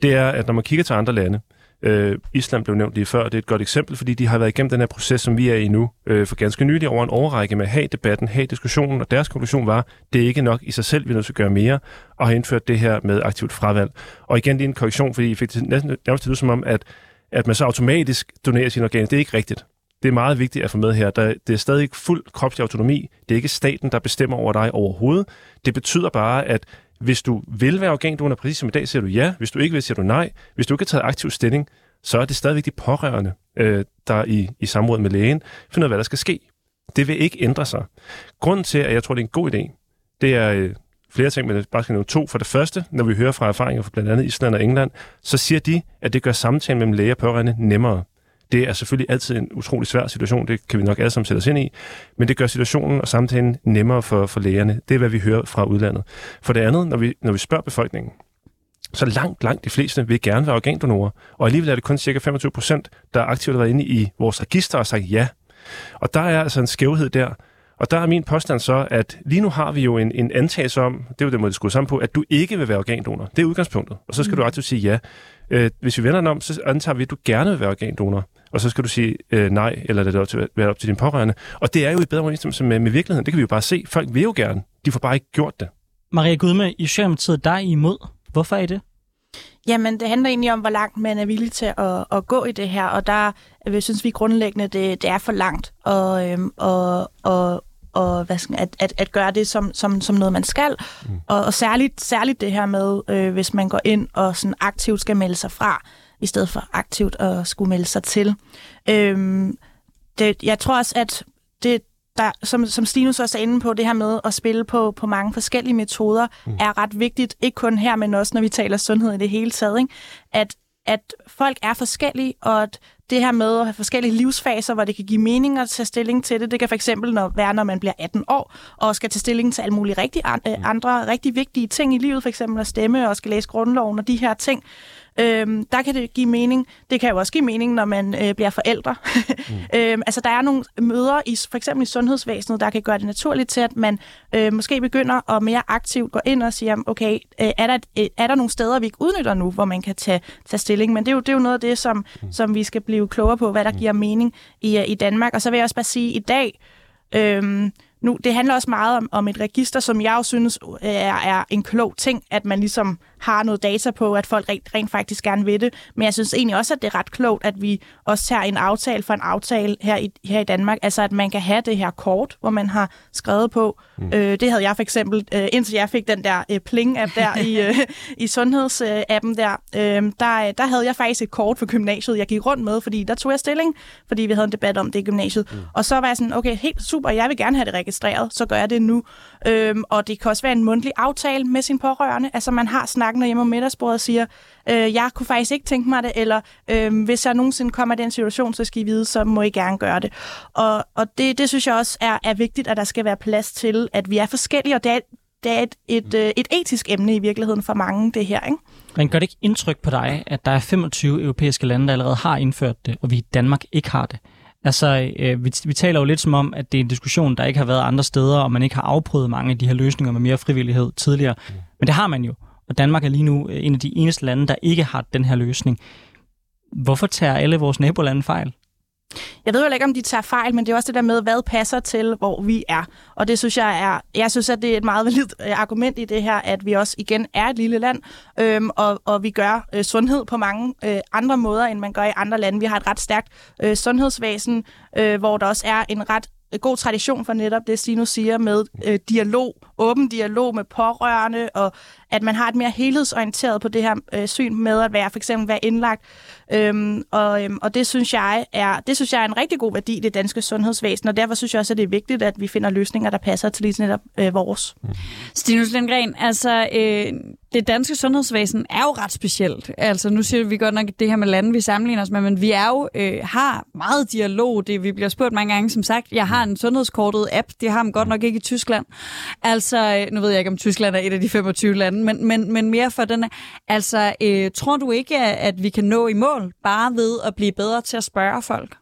det er, at når man kigger til andre lande, Øh, Island blev nævnt lige før, det er et godt eksempel, fordi de har været igennem den her proces, som vi er i nu, øh, for ganske nylig over en overrække med at have debatten, have diskussionen, og deres konklusion var, det er ikke nok i sig selv, vi er nødt til at gøre mere, og har indført det her med aktivt fravalg. Og igen, det er en korrektion, fordi I fik det næsten nærmest ud som om, at, at man så automatisk donerer sine organer. Det er ikke rigtigt. Det er meget vigtigt at få med her. Der, det er stadig fuld kropslig autonomi. Det er ikke staten, der bestemmer over dig overhovedet. Det betyder bare, at hvis du vil være organdonor, præcis som i dag, siger du ja. Hvis du ikke vil, siger du nej. Hvis du ikke har taget aktiv stilling, så er det stadigvæk de pårørende, øh, der i, i samråd med lægen finder ud af, hvad der skal ske. Det vil ikke ændre sig. Grunden til, at jeg tror, det er en god idé, det er øh, flere ting, men jeg bare skal nævne to. For det første, når vi hører fra erfaringer fra blandt andet Island og England, så siger de, at det gør samtalen mellem læge og pårørende nemmere. Det er selvfølgelig altid en utrolig svær situation, det kan vi nok alle sammen sætte os ind i, men det gør situationen og samtalen nemmere for, for lægerne. Det er, hvad vi hører fra udlandet. For det andet, når vi, når vi spørger befolkningen, så langt, langt de fleste vil gerne være organdonorer. Og alligevel er det kun cirka 25 procent, der aktivt har været inde i vores register og sagt ja. Og der er altså en skævhed der. Og der er min påstand så, at lige nu har vi jo en, en antagelse om, det er jo det måde, det skulle sammen på, at du ikke vil være organdonor. Det er udgangspunktet. Og så skal mm. du aktivt sige ja. Øh, hvis vi vender den om, så antager vi, at du gerne vil være organdonor. Og så skal du sige øh, nej, eller det er op til, være op til din pårørende. Og det er jo i bedre overensstemmelse med, med virkeligheden. Det kan vi jo bare se. Folk vil jo gerne. De får bare ikke gjort det. Maria Gudme, i Socialdemokratiet, der er I imod. Hvorfor er det? Jamen, det handler egentlig om, hvor langt man er villig til at, at gå i det her, og der jeg synes vi grundlæggende, det, det er for langt og, øhm, og, og, og hvad skal, at, at, at gøre det som, som, som noget, man skal. Mm. Og, og særligt, særligt det her med, øh, hvis man går ind og sådan aktivt skal melde sig fra, i stedet for aktivt at skulle melde sig til. Øhm, det, jeg tror også, at det, der, som, som Stinus også er inde på, det her med at spille på, på mange forskellige metoder, mm. er ret vigtigt, ikke kun her, men også når vi taler sundhed i det hele taget, ikke? At, at folk er forskellige, og at det her med at have forskellige livsfaser, hvor det kan give mening at tage stilling til det. Det kan for eksempel når, være, når man bliver 18 år, og skal tage stilling til alle mulige rigtig, mm. andre rigtig vigtige ting i livet, for eksempel at stemme og skal læse grundloven og de her ting. Øhm, der kan det give mening. Det kan jo også give mening, når man øh, bliver forældre. mm. øhm, altså, der er nogle møder, i, for eksempel i sundhedsvæsenet, der kan gøre det naturligt til, at man øh, måske begynder at mere aktivt gå ind og sige, okay, øh, er, der, øh, er der nogle steder, vi ikke udnytter nu, hvor man kan tage, tage stilling? Men det er, jo, det er jo noget af det, som, mm. som vi skal blive klogere på, hvad der mm. giver mening i, uh, i Danmark. Og så vil jeg også bare sige, at i dag, øh, nu, det handler også meget om, om et register, som jeg jo synes øh, er, er en klog ting, at man ligesom har noget data på, at folk rent, rent faktisk gerne vil det. Men jeg synes egentlig også, at det er ret klogt, at vi også tager en aftale for en aftale her i, her i Danmark. Altså, at man kan have det her kort, hvor man har skrevet på. Mm. Øh, det havde jeg for eksempel, øh, indtil jeg fik den der øh, Pling-app der i, øh, i sundhedsappen der, øh, der, der havde jeg faktisk et kort for gymnasiet, jeg gik rundt med, fordi der tog jeg stilling, fordi vi havde en debat om det i gymnasiet. Mm. Og så var jeg sådan, okay, helt super, jeg vil gerne have det registreret, så gør jeg det nu. Øhm, og det kan også være en mundtlig aftale med sin pårørende. Altså man har snakken hjemme om middagsbordet og siger, øh, jeg kunne faktisk ikke tænke mig det, eller øh, hvis jeg nogensinde kommer i den situation, så skal I vide, så må I gerne gøre det. Og, og det, det synes jeg også er, er vigtigt, at der skal være plads til, at vi er forskellige, og det er, det er et, et, øh, et etisk emne i virkeligheden for mange, det her. Ikke? Men gør det ikke indtryk på dig, at der er 25 europæiske lande, der allerede har indført det, og vi i Danmark ikke har det? Altså, øh, vi, vi taler jo lidt som om, at det er en diskussion, der ikke har været andre steder, og man ikke har afprøvet mange af de her løsninger med mere frivillighed tidligere. Mm. Men det har man jo, og Danmark er lige nu øh, en af de eneste lande, der ikke har den her løsning. Hvorfor tager alle vores nabolande fejl? Jeg ved jo ikke, om de tager fejl, men det er også det der med, hvad passer til, hvor vi er. Og det synes jeg er, jeg synes, at det er et meget validt øh, argument i det her, at vi også igen er et lille land, øhm, og, og vi gør øh, sundhed på mange øh, andre måder, end man gør i andre lande. Vi har et ret stærkt øh, sundhedsvæsen, øh, hvor der også er en ret øh, god tradition for netop det, Sino siger med øh, dialog, åben dialog med pårørende, og at man har et mere helhedsorienteret på det her øh, syn med at være for eksempel være indlagt. Øhm, og, øhm, og det synes jeg er det synes jeg er en rigtig god værdi i det danske sundhedsvæsen, og derfor synes jeg også, at det er vigtigt, at vi finder løsninger, der passer til lige netop øh, vores. Mm. Stinus Lindgren, altså øh, det danske sundhedsvæsen er jo ret specielt. Altså nu siger vi godt nok det her med lande, vi sammenligner os med, men vi er jo øh, har meget dialog. Det vi bliver spurgt mange gange, som sagt, jeg har en sundhedskortet app, det har man godt nok ikke i Tyskland. Altså, øh, nu ved jeg ikke, om Tyskland er et af de 25 lande, men, men, men mere for den Altså, øh, tror du ikke, at vi kan nå i mål bare ved at blive bedre til at spørge folk?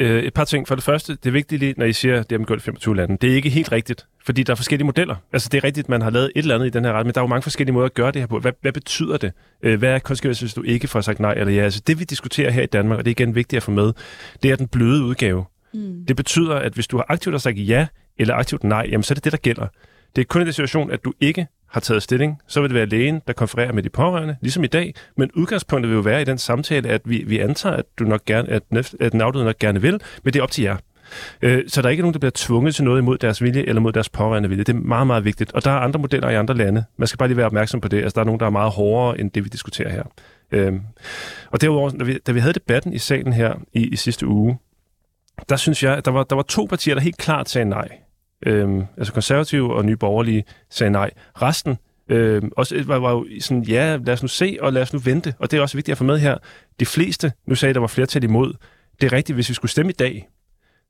Øh, et par ting. For det første, det er vigtigt når I siger, at det er gjort i 25 lande. Det er ikke helt rigtigt, fordi der er forskellige modeller. Altså det er rigtigt, at man har lavet et eller andet i den her ret, men der er jo mange forskellige måder at gøre det her på. Hvad, hvad betyder det? Øh, hvad er konsekvensen, hvis du ikke får sagt nej eller ja? Altså det vi diskuterer her i Danmark, og det er igen vigtigt at få med, det er den bløde udgave. Mm. Det betyder, at hvis du har aktivt har sagt ja eller aktivt nej, jamen så er det det, der gælder. Det er kun i den situation, at du ikke har taget stilling, så vil det være lægen, der konfererer med de pårørende, ligesom i dag. Men udgangspunktet vil jo være i den samtale, at vi, vi antager, at, du nok gerne, at, at den afdøde nok gerne vil, men det er op til jer. Øh, så der er ikke nogen, der bliver tvunget til noget imod deres vilje eller mod deres pårørende vilje. Det er meget, meget vigtigt. Og der er andre modeller i andre lande. Man skal bare lige være opmærksom på det. Altså, der er nogen, der er meget hårdere end det, vi diskuterer her. Øh, og derudover, da vi, da vi havde debatten i salen her i, i sidste uge, der synes jeg, at der var, der var to partier, der helt klart sagde nej. Øhm, altså konservative og nye borgerlige sagde nej. Resten øhm, øh, også var, var jo sådan, ja, lad os nu se, og lad os nu vente. Og det er også vigtigt at få med her. De fleste, nu sagde der var flertal imod. Det er rigtigt, hvis vi skulle stemme i dag,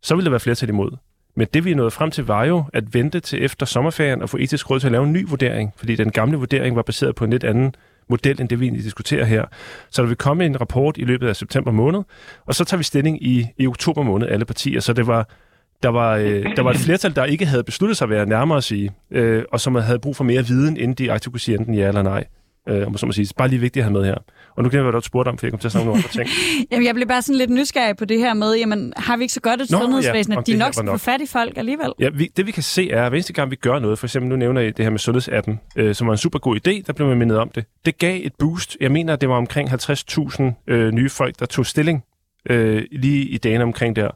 så ville der være flertal imod. Men det vi nåede frem til var jo at vente til efter sommerferien og få etisk råd til at lave en ny vurdering, fordi den gamle vurdering var baseret på en lidt anden model, end det vi egentlig diskuterer her. Så der vil komme en rapport i løbet af september måned, og så tager vi stilling i, i oktober måned, alle partier. Så det var der var, øh, der var et flertal, der ikke havde besluttet sig at være nærmere at sige, øh, og som havde brug for mere viden, inden de aktivt kunne sige enten ja eller nej. Øh, om så må sige. Det bare lige vigtigt at have med her. Og nu kan jeg være, du spurgt om, for jeg kom til at snakke nogle andre ting. jamen, jeg blev bare sådan lidt nysgerrig på det her med, jamen, har vi ikke så godt et Nå, sundhedsvæsen, ja, at de nok skal få fat i folk alligevel? Ja, vi, det vi kan se er, at hver eneste gang vi gør noget, for eksempel nu nævner jeg det her med sundhedsappen, øh, som var en super god idé, der blev man mindet om det. Det gav et boost. Jeg mener, at det var omkring 50.000 øh, nye folk, der tog stilling øh, lige i dagene omkring der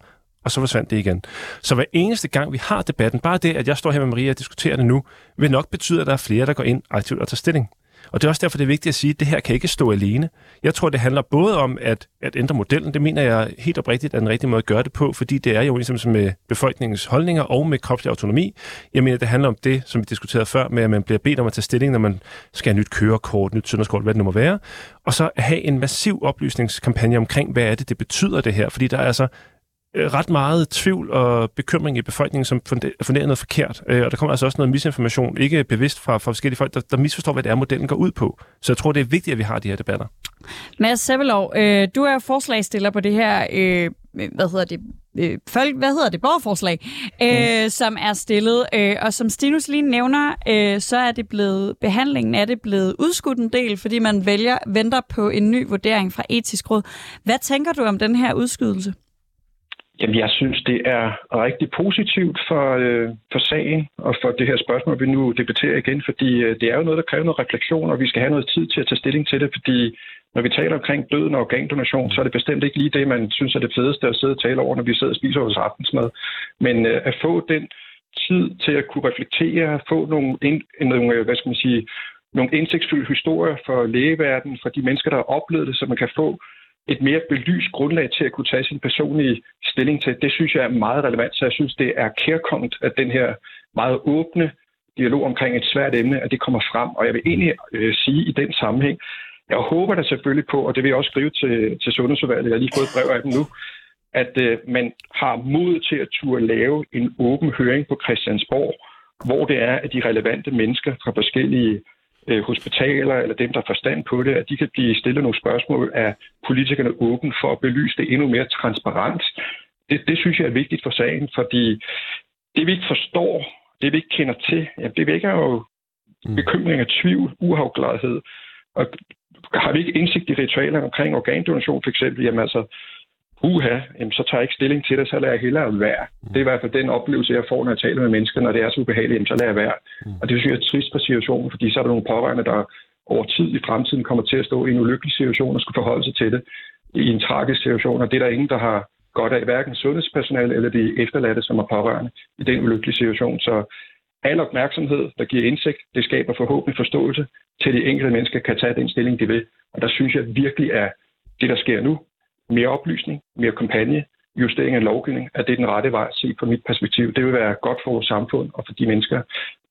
og så forsvandt det igen. Så hver eneste gang, vi har debatten, bare det, at jeg står her med Maria og diskuterer det nu, vil nok betyde, at der er flere, der går ind aktivt og tager stilling. Og det er også derfor, det er vigtigt at sige, at det her kan ikke stå alene. Jeg tror, det handler både om at, at ændre modellen. Det mener jeg helt oprigtigt er en rigtig måde at gøre det på, fordi det er jo ligesom med befolkningens holdninger og med kropslig autonomi. Jeg mener, det handler om det, som vi diskuterede før, med at man bliver bedt om at tage stilling, når man skal have nyt kørekort, nyt sundhedskort, hvad det nu må være. Og så have en massiv oplysningskampagne omkring, hvad er det, det betyder det her. Fordi der er altså ret meget tvivl og bekymring i befolkningen, som funderer noget forkert. Øh, og der kommer altså også noget misinformation, ikke bevidst fra, fra forskellige folk, der, der misforstår, hvad det er, modellen går ud på. Så jeg tror, det er vigtigt, at vi har de her debatter. Mads Sevelov, øh, du er forslagstiller på det her, øh, hvad hedder det, øh, folk, hvad hedder det, borgerforslag, øh, mm. som er stillet. Øh, og som Stinus lige nævner, øh, så er det blevet, behandlingen er det blevet udskudt en del, fordi man vælger, venter på en ny vurdering fra etisk råd. Hvad tænker du om den her udskydelse? Jamen, jeg synes, det er rigtig positivt for, øh, for sagen og for det her spørgsmål, vi nu debatterer igen, fordi øh, det er jo noget, der kræver noget refleksion, og vi skal have noget tid til at tage stilling til det, fordi når vi taler omkring døden og organdonation, så er det bestemt ikke lige det, man synes er det fedeste at sidde og tale over, når vi sidder og spiser vores aftensmad. Men øh, at få den tid til at kunne reflektere, få nogle, ind, nogle øh, hvad skal man sige, nogle indsigtsfulde historier for lægeverdenen, for de mennesker, der har oplevet det, så man kan få et mere belyst grundlag til at kunne tage sin personlige stilling til. Det synes jeg er meget relevant, så jeg synes, det er kærkommet, at den her meget åbne dialog omkring et svært emne, at det kommer frem. Og jeg vil egentlig øh, sige i den sammenhæng, jeg håber da selvfølgelig på, og det vil jeg også skrive til, til Sundhedsudvalget, jeg har lige fået et brev af dem nu, at øh, man har mod til at turde lave en åben høring på Christiansborg, hvor det er, at de relevante mennesker fra forskellige øh, hospitaler eller dem, der har forstand på det, at de kan blive stillet nogle spørgsmål af politikerne åben for at belyse det endnu mere transparent. Det, det synes jeg er vigtigt for sagen, fordi det vi ikke forstår, det vi ikke kender til, jamen, det vækker jo mm. bekymring og tvivl, uafklarethed. Og har vi ikke indsigt i ritualerne omkring organdonation for eksempel, jamen altså, uha, jamen, så tager jeg ikke stilling til det, så lader jeg hellere være. Mm. Det er i hvert fald den oplevelse, jeg får, når jeg taler med mennesker, når det er så ubehageligt, jamen, så lader jeg være. Mm. Og det synes jeg er trist for situationen, fordi så er der nogle pårørende, der over tid i fremtiden kommer til at stå i en ulykkelig situation og skulle forholde sig til det i en tragisk situation, og det er der ingen, der har godt af, hverken sundhedspersonale eller de efterladte, som er pårørende i den ulykkelige situation. Så al opmærksomhed, der giver indsigt, det skaber forhåbentlig forståelse til de enkelte mennesker kan tage den stilling, de vil. Og der synes jeg virkelig, at det, der sker nu, mere oplysning, mere kampagne, justering af lovgivning, at det er den rette vej at se mit perspektiv. Det vil være godt for vores samfund og for de mennesker,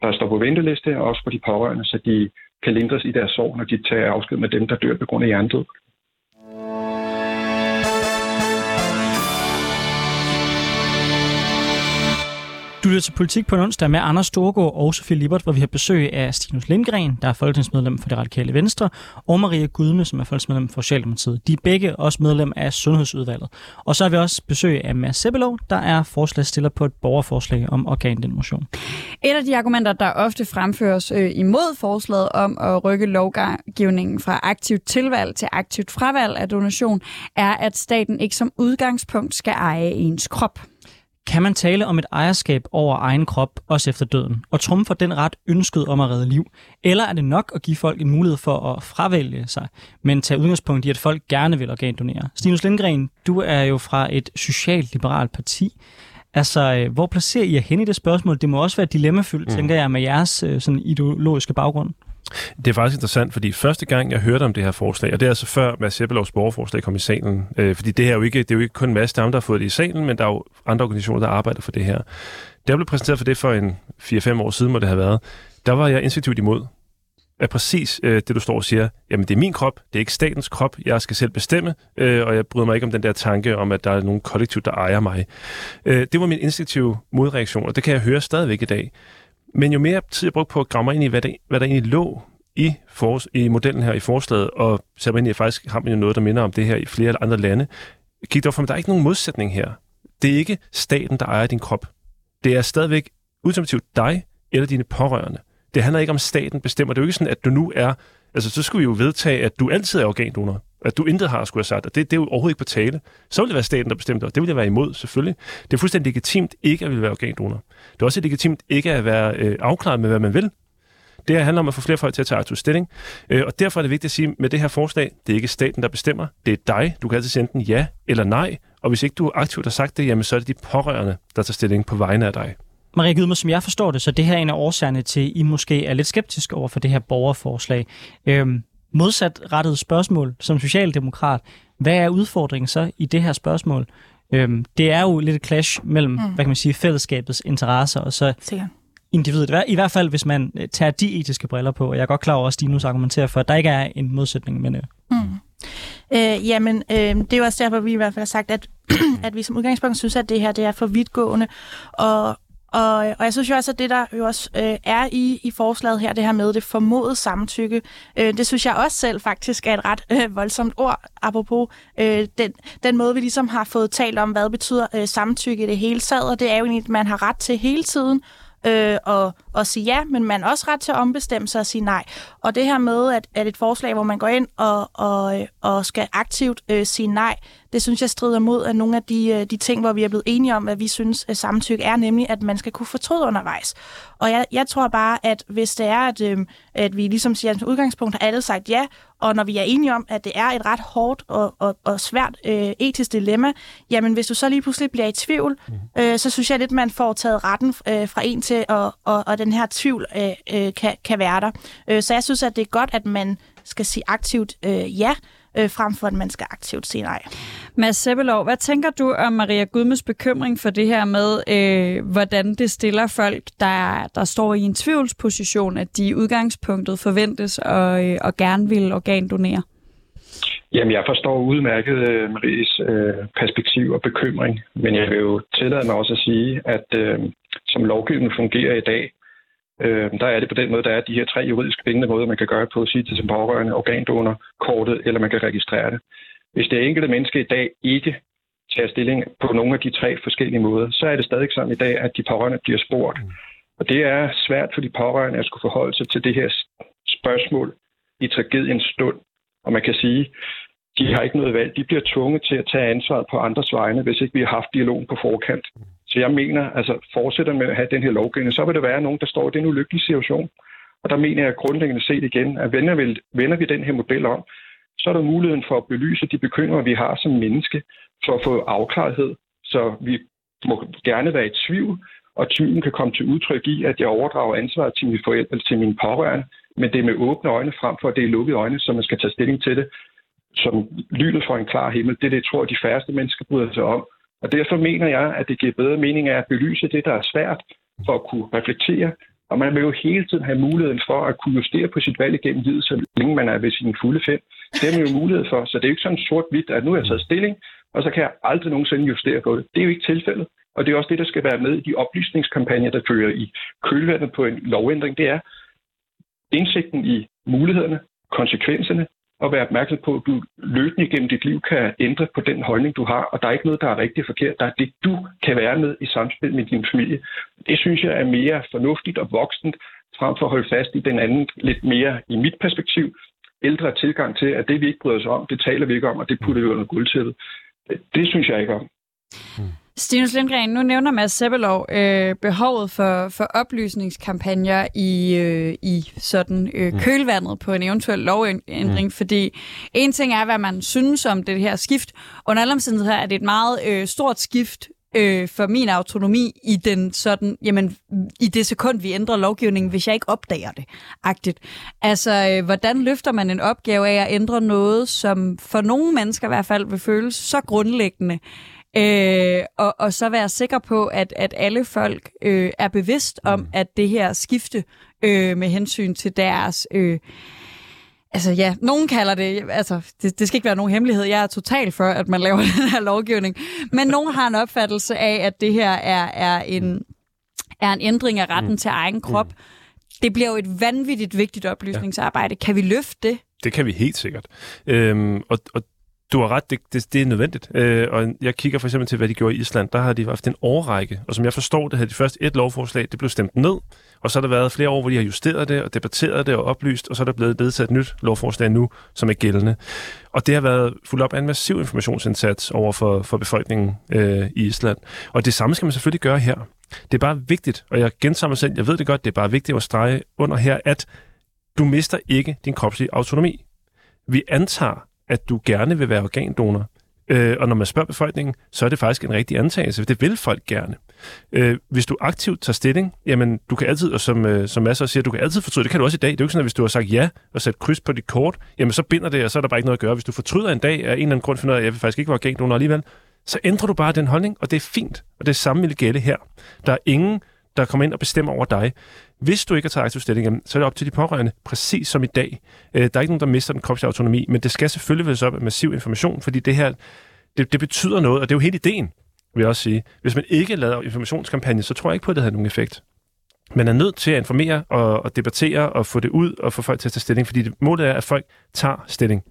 der står på venteliste, og også for de pårørende, så de kan lindres i deres sorg, når de tager afsked med dem, der dør på grund af hjernedød. Du lytter til Politik på en onsdag med Anders Storgård og Sofie Libert, hvor vi har besøg af Stinus Lindgren, der er folketingsmedlem for det radikale Venstre, og Maria Gudme, som er folketingsmedlem for Socialdemokratiet. De er begge også medlem af Sundhedsudvalget. Og så har vi også besøg af Mads Sebelov, der er forslagsstiller på et borgerforslag om organdonation. Et af de argumenter, der ofte fremføres øh, imod forslaget om at rykke lovgivningen fra aktivt tilvalg til aktivt fravalg af donation, er, at staten ikke som udgangspunkt skal eje ens krop. Kan man tale om et ejerskab over egen krop, også efter døden, og trumfer den ret ønsket om at redde liv? Eller er det nok at give folk en mulighed for at fravælge sig, men tage udgangspunkt i, at folk gerne vil organdonere? Stinus Lindgren, du er jo fra et socialt-liberalt parti. Altså, øh, hvor placerer I jer hen i det spørgsmål? Det må også være dilemmafyldt, mm. tænker jeg, med jeres øh, sådan ideologiske baggrund. Det er faktisk interessant, fordi første gang, jeg hørte om det her forslag, og det er altså før Mads Sebbelovs borgerforslag kom i salen, øh, fordi det, her er jo ikke, det er jo ikke kun Mads Dam, der har fået det i salen, men der er jo andre organisationer, der arbejder for det her. Da jeg blev præsenteret for det for en 4-5 år siden, må det have været, der var jeg instinktivt imod er præcis øh, det, du står og siger. Jamen, det er min krop, det er ikke statens krop, jeg skal selv bestemme, øh, og jeg bryder mig ikke om den der tanke om, at der er nogen kollektiv, der ejer mig. Øh, det var min instinktive modreaktion, og det kan jeg høre stadigvæk i dag. Men jo mere tid jeg brugte på at grave mig ind i, hvad der, hvad der egentlig lå i, for, i modellen her i forslaget, og så ind i, at faktisk har man jo noget, der minder om det her i flere andre lande, kigge op for mig, der er ikke nogen modsætning her. Det er ikke staten, der ejer din krop. Det er stadigvæk ultimativt dig eller dine pårørende. Det handler ikke om, staten bestemmer. Det er jo ikke sådan, at du nu er... Altså, så skulle vi jo vedtage, at du altid er organdonor. At du intet har, skulle have sagt. Og det, det er jo overhovedet ikke på tale. Så ville det være staten, der bestemte, og Det ville jeg være imod, selvfølgelig. Det er fuldstændig legitimt ikke at ville være organdonor. Det er også legitimt ikke at være øh, afklaret med, hvad man vil. Det her handler om at få flere folk til at tage aktiv stilling. Øh, og derfor er det vigtigt at sige, med det her forslag, det er ikke staten, der bestemmer. Det er dig. Du kan altid sende den ja eller nej. Og hvis ikke du aktivt har sagt det, jamen, så er det de pårørende, der tager stilling på vegne af dig. Maria Gydmer, som jeg forstår det, så det her er en af årsagerne til, at I måske er lidt skeptiske over for det her borgerforslag. Øhm, modsat rettet spørgsmål som socialdemokrat, hvad er udfordringen så i det her spørgsmål? Øhm, det er jo lidt et clash mellem, mm. hvad kan man sige, fællesskabets interesser og så Sikker. individet. I hvert fald, hvis man øh, tager de etiske briller på, og jeg er godt klar over, at Stinus argumenterer for, at der ikke er en modsætning, men... Øh. Mm. Øh, jamen, øh, det er jo også derfor, vi i hvert fald har sagt, at, at vi som udgangspunkt synes, at det her det er for vidtgående, og, og, og jeg synes jo også, at det, der jo også øh, er i, i forslaget her, det her med det formodede samtykke, øh, det synes jeg også selv faktisk er et ret øh, voldsomt ord, apropos øh, den, den måde, vi ligesom har fået talt om, hvad betyder øh, samtykke i det hele taget, og det er jo egentlig, at man har ret til hele tiden øh, at, at sige ja, men man har også ret til at ombestemme sig og sige nej. Og det her med, at, at et forslag, hvor man går ind og, og, og skal aktivt øh, sige nej, det synes jeg strider mod af nogle af de, øh, de ting, hvor vi er blevet enige om, hvad vi synes at samtykke er, nemlig at man skal kunne fortryde undervejs. Og jeg, jeg tror bare, at hvis det er, at, øh, at vi ligesom siger, at udgangspunkt har alle sagt ja, og når vi er enige om, at det er et ret hårdt og, og, og svært øh, etisk dilemma, jamen hvis du så lige pludselig bliver i tvivl, mm. øh, så synes jeg lidt, man får taget retten øh, fra en til, og, og, og den her tvivl øh, øh, kan, kan være der. Øh, så jeg synes, at det er godt, at man skal sige aktivt øh, ja, øh, frem for at man skal aktivt sige nej. Mads Sebbelov, hvad tænker du om Maria Gudmes bekymring for det her med, øh, hvordan det stiller folk, der, der står i en tvivlsposition, at de i udgangspunktet forventes og, øh, og gerne vil organdonere? Jamen, jeg forstår udmærket øh, Maries øh, perspektiv og bekymring, men jeg vil jo tillade mig også at sige, at øh, som lovgivningen fungerer i dag, Øh, der er det på den måde, der er de her tre juridisk bindende måder, man kan gøre på at sige til sin pårørende organdonor kortet, eller man kan registrere det. Hvis det enkelte menneske i dag ikke tager stilling på nogle af de tre forskellige måder, så er det stadig sådan i dag, at de pårørende bliver spurgt. Og det er svært for de pårørende at skulle forholde sig til det her spørgsmål i tragediens stund. Og man kan sige, de har ikke noget valg. De bliver tvunget til at tage ansvaret på andres vegne, hvis ikke vi har haft dialogen på forkant. Så jeg mener, altså fortsætter med at have den her lovgivning, så vil der være nogen, der står i den ulykkelige situation. Og der mener jeg grundlæggende set igen, at vender vi, vender vi den her model om, så er der muligheden for at belyse de bekymringer, vi har som menneske, for at få afklarethed. Så vi må gerne være i tvivl, og tvivlen kan komme til udtryk i, at jeg overdrager ansvaret til mine forældre eller til mine pårørende, men det er med åbne øjne frem for, at det er lukkede øjne, så man skal tage stilling til det som lynet for en klar himmel. Det er det, jeg tror, de færreste mennesker bryder sig om. Og derfor mener jeg, at det giver bedre mening af at belyse det, der er svært, for at kunne reflektere. Og man vil jo hele tiden have muligheden for at kunne justere på sit valg igennem livet, så længe man er ved sin fulde fem. Det har man jo mulighed for. Så det er jo ikke sådan sort-hvidt, at nu har jeg taget stilling, og så kan jeg aldrig nogensinde justere på det. Det er jo ikke tilfældet. Og det er også det, der skal være med i de oplysningskampagner, der fører i kølvandet på en lovændring. Det er indsigten i mulighederne, konsekvenserne, og være opmærksom på, at du løbende gennem dit liv kan ændre på den holdning, du har, og der er ikke noget, der er rigtig forkert. Der er det, du kan være med i samspil med din familie. Det synes jeg er mere fornuftigt og voksent, frem for at holde fast i den anden lidt mere, i mit perspektiv, ældre tilgang til, at det vi ikke bryder os om, det taler vi ikke om, og det putter vi under guldtæppet. Det synes jeg ikke om. Hmm. Stinus Lindgren, nu nævner Mads Sebbelov øh, behovet for, for oplysningskampagner i, øh, i sådan øh, mm. kølvandet på en eventuel lovændring, mm. fordi en ting er, hvad man synes om det her skift. Under alle omstændigheder er det et meget øh, stort skift øh, for min autonomi i den sådan, jamen, i det sekund, vi ændrer lovgivningen, hvis jeg ikke opdager det, agtigt. Altså, øh, hvordan løfter man en opgave af at ændre noget, som for nogle mennesker i hvert fald vil føles så grundlæggende, Øh, og, og så være sikker på, at, at alle folk øh, er bevidst om, mm. at det her skifte øh, med hensyn til deres... Øh, Altså ja, nogen kalder det, altså det, det skal ikke være nogen hemmelighed, jeg er total for, at man laver den her lovgivning, men nogen har en opfattelse af, at det her er, er, en, er en ændring af retten mm. til egen krop. Mm. Det bliver jo et vanvittigt vigtigt oplysningsarbejde. Ja. Kan vi løfte det? Det kan vi helt sikkert. Øhm, og, og du har ret, det, det, det er nødvendigt. Øh, og jeg kigger for eksempel til, hvad de gjorde i Island. Der har de haft en årrække, og som jeg forstår det, havde de først et lovforslag, det blev stemt ned, og så har der været flere år, hvor de har justeret det og debatteret det og oplyst, og så er der blevet vedtaget et nyt lovforslag nu, som er gældende. Og det har været fuldt op af en massiv informationsindsats over for, for befolkningen øh, i Island. Og det samme skal man selvfølgelig gøre her. Det er bare vigtigt, og jeg gentager mig selv, jeg ved det godt, det er bare vigtigt at strege under her, at du mister ikke din kropslige autonomi. Vi antager, at du gerne vil være organdonor. Øh, og når man spørger befolkningen, så er det faktisk en rigtig antagelse, for det vil folk gerne. Øh, hvis du aktivt tager stilling, jamen du kan altid, og som, øh, som masser siger, du kan altid fortryde, det kan du også i dag. Det er jo ikke sådan, at hvis du har sagt ja og sat kryds på dit kort, jamen så binder det, og så er der bare ikke noget at gøre. Hvis du fortryder en dag af en eller anden grund, finder at jeg vil faktisk ikke være organdonor alligevel, så ændrer du bare den holdning, og det er fint. Og det samme vil gælde her. Der er ingen, der kommer ind og bestemmer over dig. Hvis du ikke har taget aktiv stilling, så er det op til de pårørende, præcis som i dag. Øh, der er ikke nogen, der mister den kropslige autonomi, men det skal selvfølgelig være op af massiv information, fordi det her, det, det betyder noget, og det er jo helt ideen, vil jeg også sige. Hvis man ikke lader informationskampagne, så tror jeg ikke på, at det har nogen effekt. Man er nødt til at informere og, og debattere og få det ud og få folk til at tage stilling, fordi det, målet er, at folk tager stilling.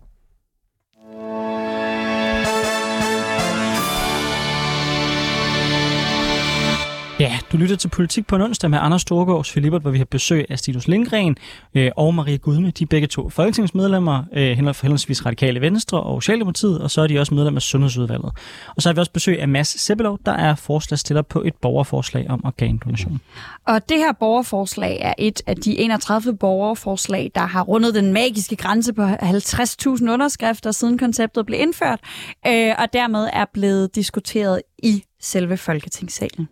Ja, du lytter til Politik på en onsdag med Anders Storgård, Filibert, hvor vi har besøg af Stinus Lindgren øh, og Maria Gudme. De er begge to folketingsmedlemmer, øh, henholdsvis Radikale Venstre og Socialdemokratiet, og så er de også medlem af Sundhedsudvalget. Og så har vi også besøg af Mads Sebelov, der er forslagstiller på et borgerforslag om organdonation. Og det her borgerforslag er et af de 31 borgerforslag, der har rundet den magiske grænse på 50.000 underskrifter, siden konceptet blev indført, øh, og dermed er blevet diskuteret i selve Folketingssalen.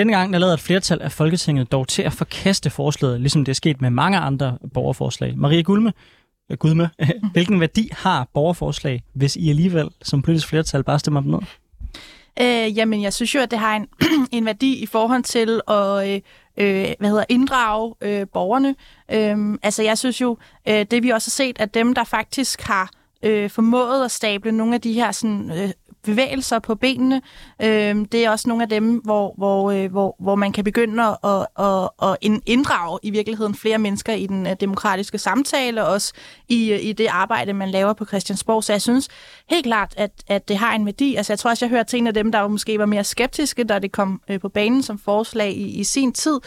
Denne gang der lader et flertal af Folketinget dog til at forkaste forslaget, ligesom det er sket med mange andre borgerforslag. Maria Gulme, Gud Gudme, hvilken værdi har borgerforslag, hvis I alligevel som politisk flertal bare stemmer dem ned? Øh, jamen, jeg synes jo, at det har en, en værdi i forhold til at øh, øh hvad hedder, inddrage øh, borgerne. Øh, altså, jeg synes jo, øh, det vi også har set, at dem, der faktisk har øh, formået at stable nogle af de her sådan, øh, bevægelser på benene. Øh, det er også nogle af dem, hvor, hvor, øh, hvor, hvor man kan begynde at, at, at inddrage i virkeligheden flere mennesker i den øh, demokratiske samtale, og også i, øh, i det arbejde, man laver på Christiansborg. Så jeg synes helt klart, at, at det har en værdi. Altså, jeg tror også, jeg hørte til en af dem, der måske var mere skeptiske, da det kom øh, på banen som forslag i, i sin tid.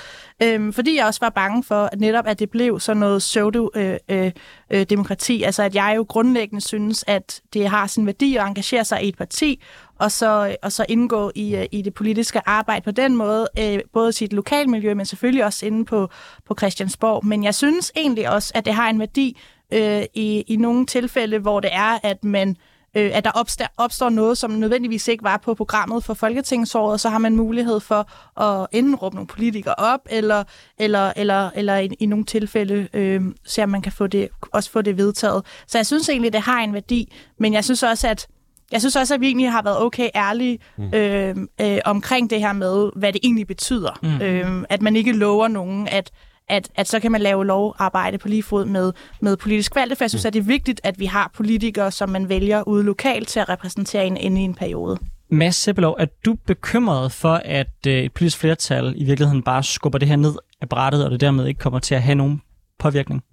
Øh, fordi jeg også var bange for, at netop at det blev sådan noget pseudo-demokrati. Øh, øh, øh altså, at jeg jo grundlæggende synes, at det har sin værdi at engagere sig i et parti, og så, og så indgå i, øh, i det politiske arbejde på den måde, øh, både sit lokalmiljø, men selvfølgelig også inde på, på Christiansborg. Men jeg synes egentlig også, at det har en værdi øh, i, i nogle tilfælde, hvor det er, at man øh, at der opstår, opstår noget, som nødvendigvis ikke var på programmet for Folketingsåret, så har man mulighed for at enten råbe nogle politikere op, eller, eller, eller, eller i, i nogle tilfælde øh, se, om man kan få det, også få det vedtaget. Så jeg synes egentlig, det har en værdi, men jeg synes også, at jeg synes også, at vi egentlig har været okay ærlige mm. øh, øh, omkring det her med, hvad det egentlig betyder. Mm. Øh, at man ikke lover nogen, at, at, at så kan man lave lovarbejde på lige fod med, med politisk valg. For jeg synes, mm. at det er vigtigt, at vi har politikere, som man vælger ude lokalt til at repræsentere en, inde i en periode. Mads Seppelov, er du bekymret for, at øh, et politisk flertal i virkeligheden bare skubber det her ned af brættet, og det dermed ikke kommer til at have nogen påvirkning?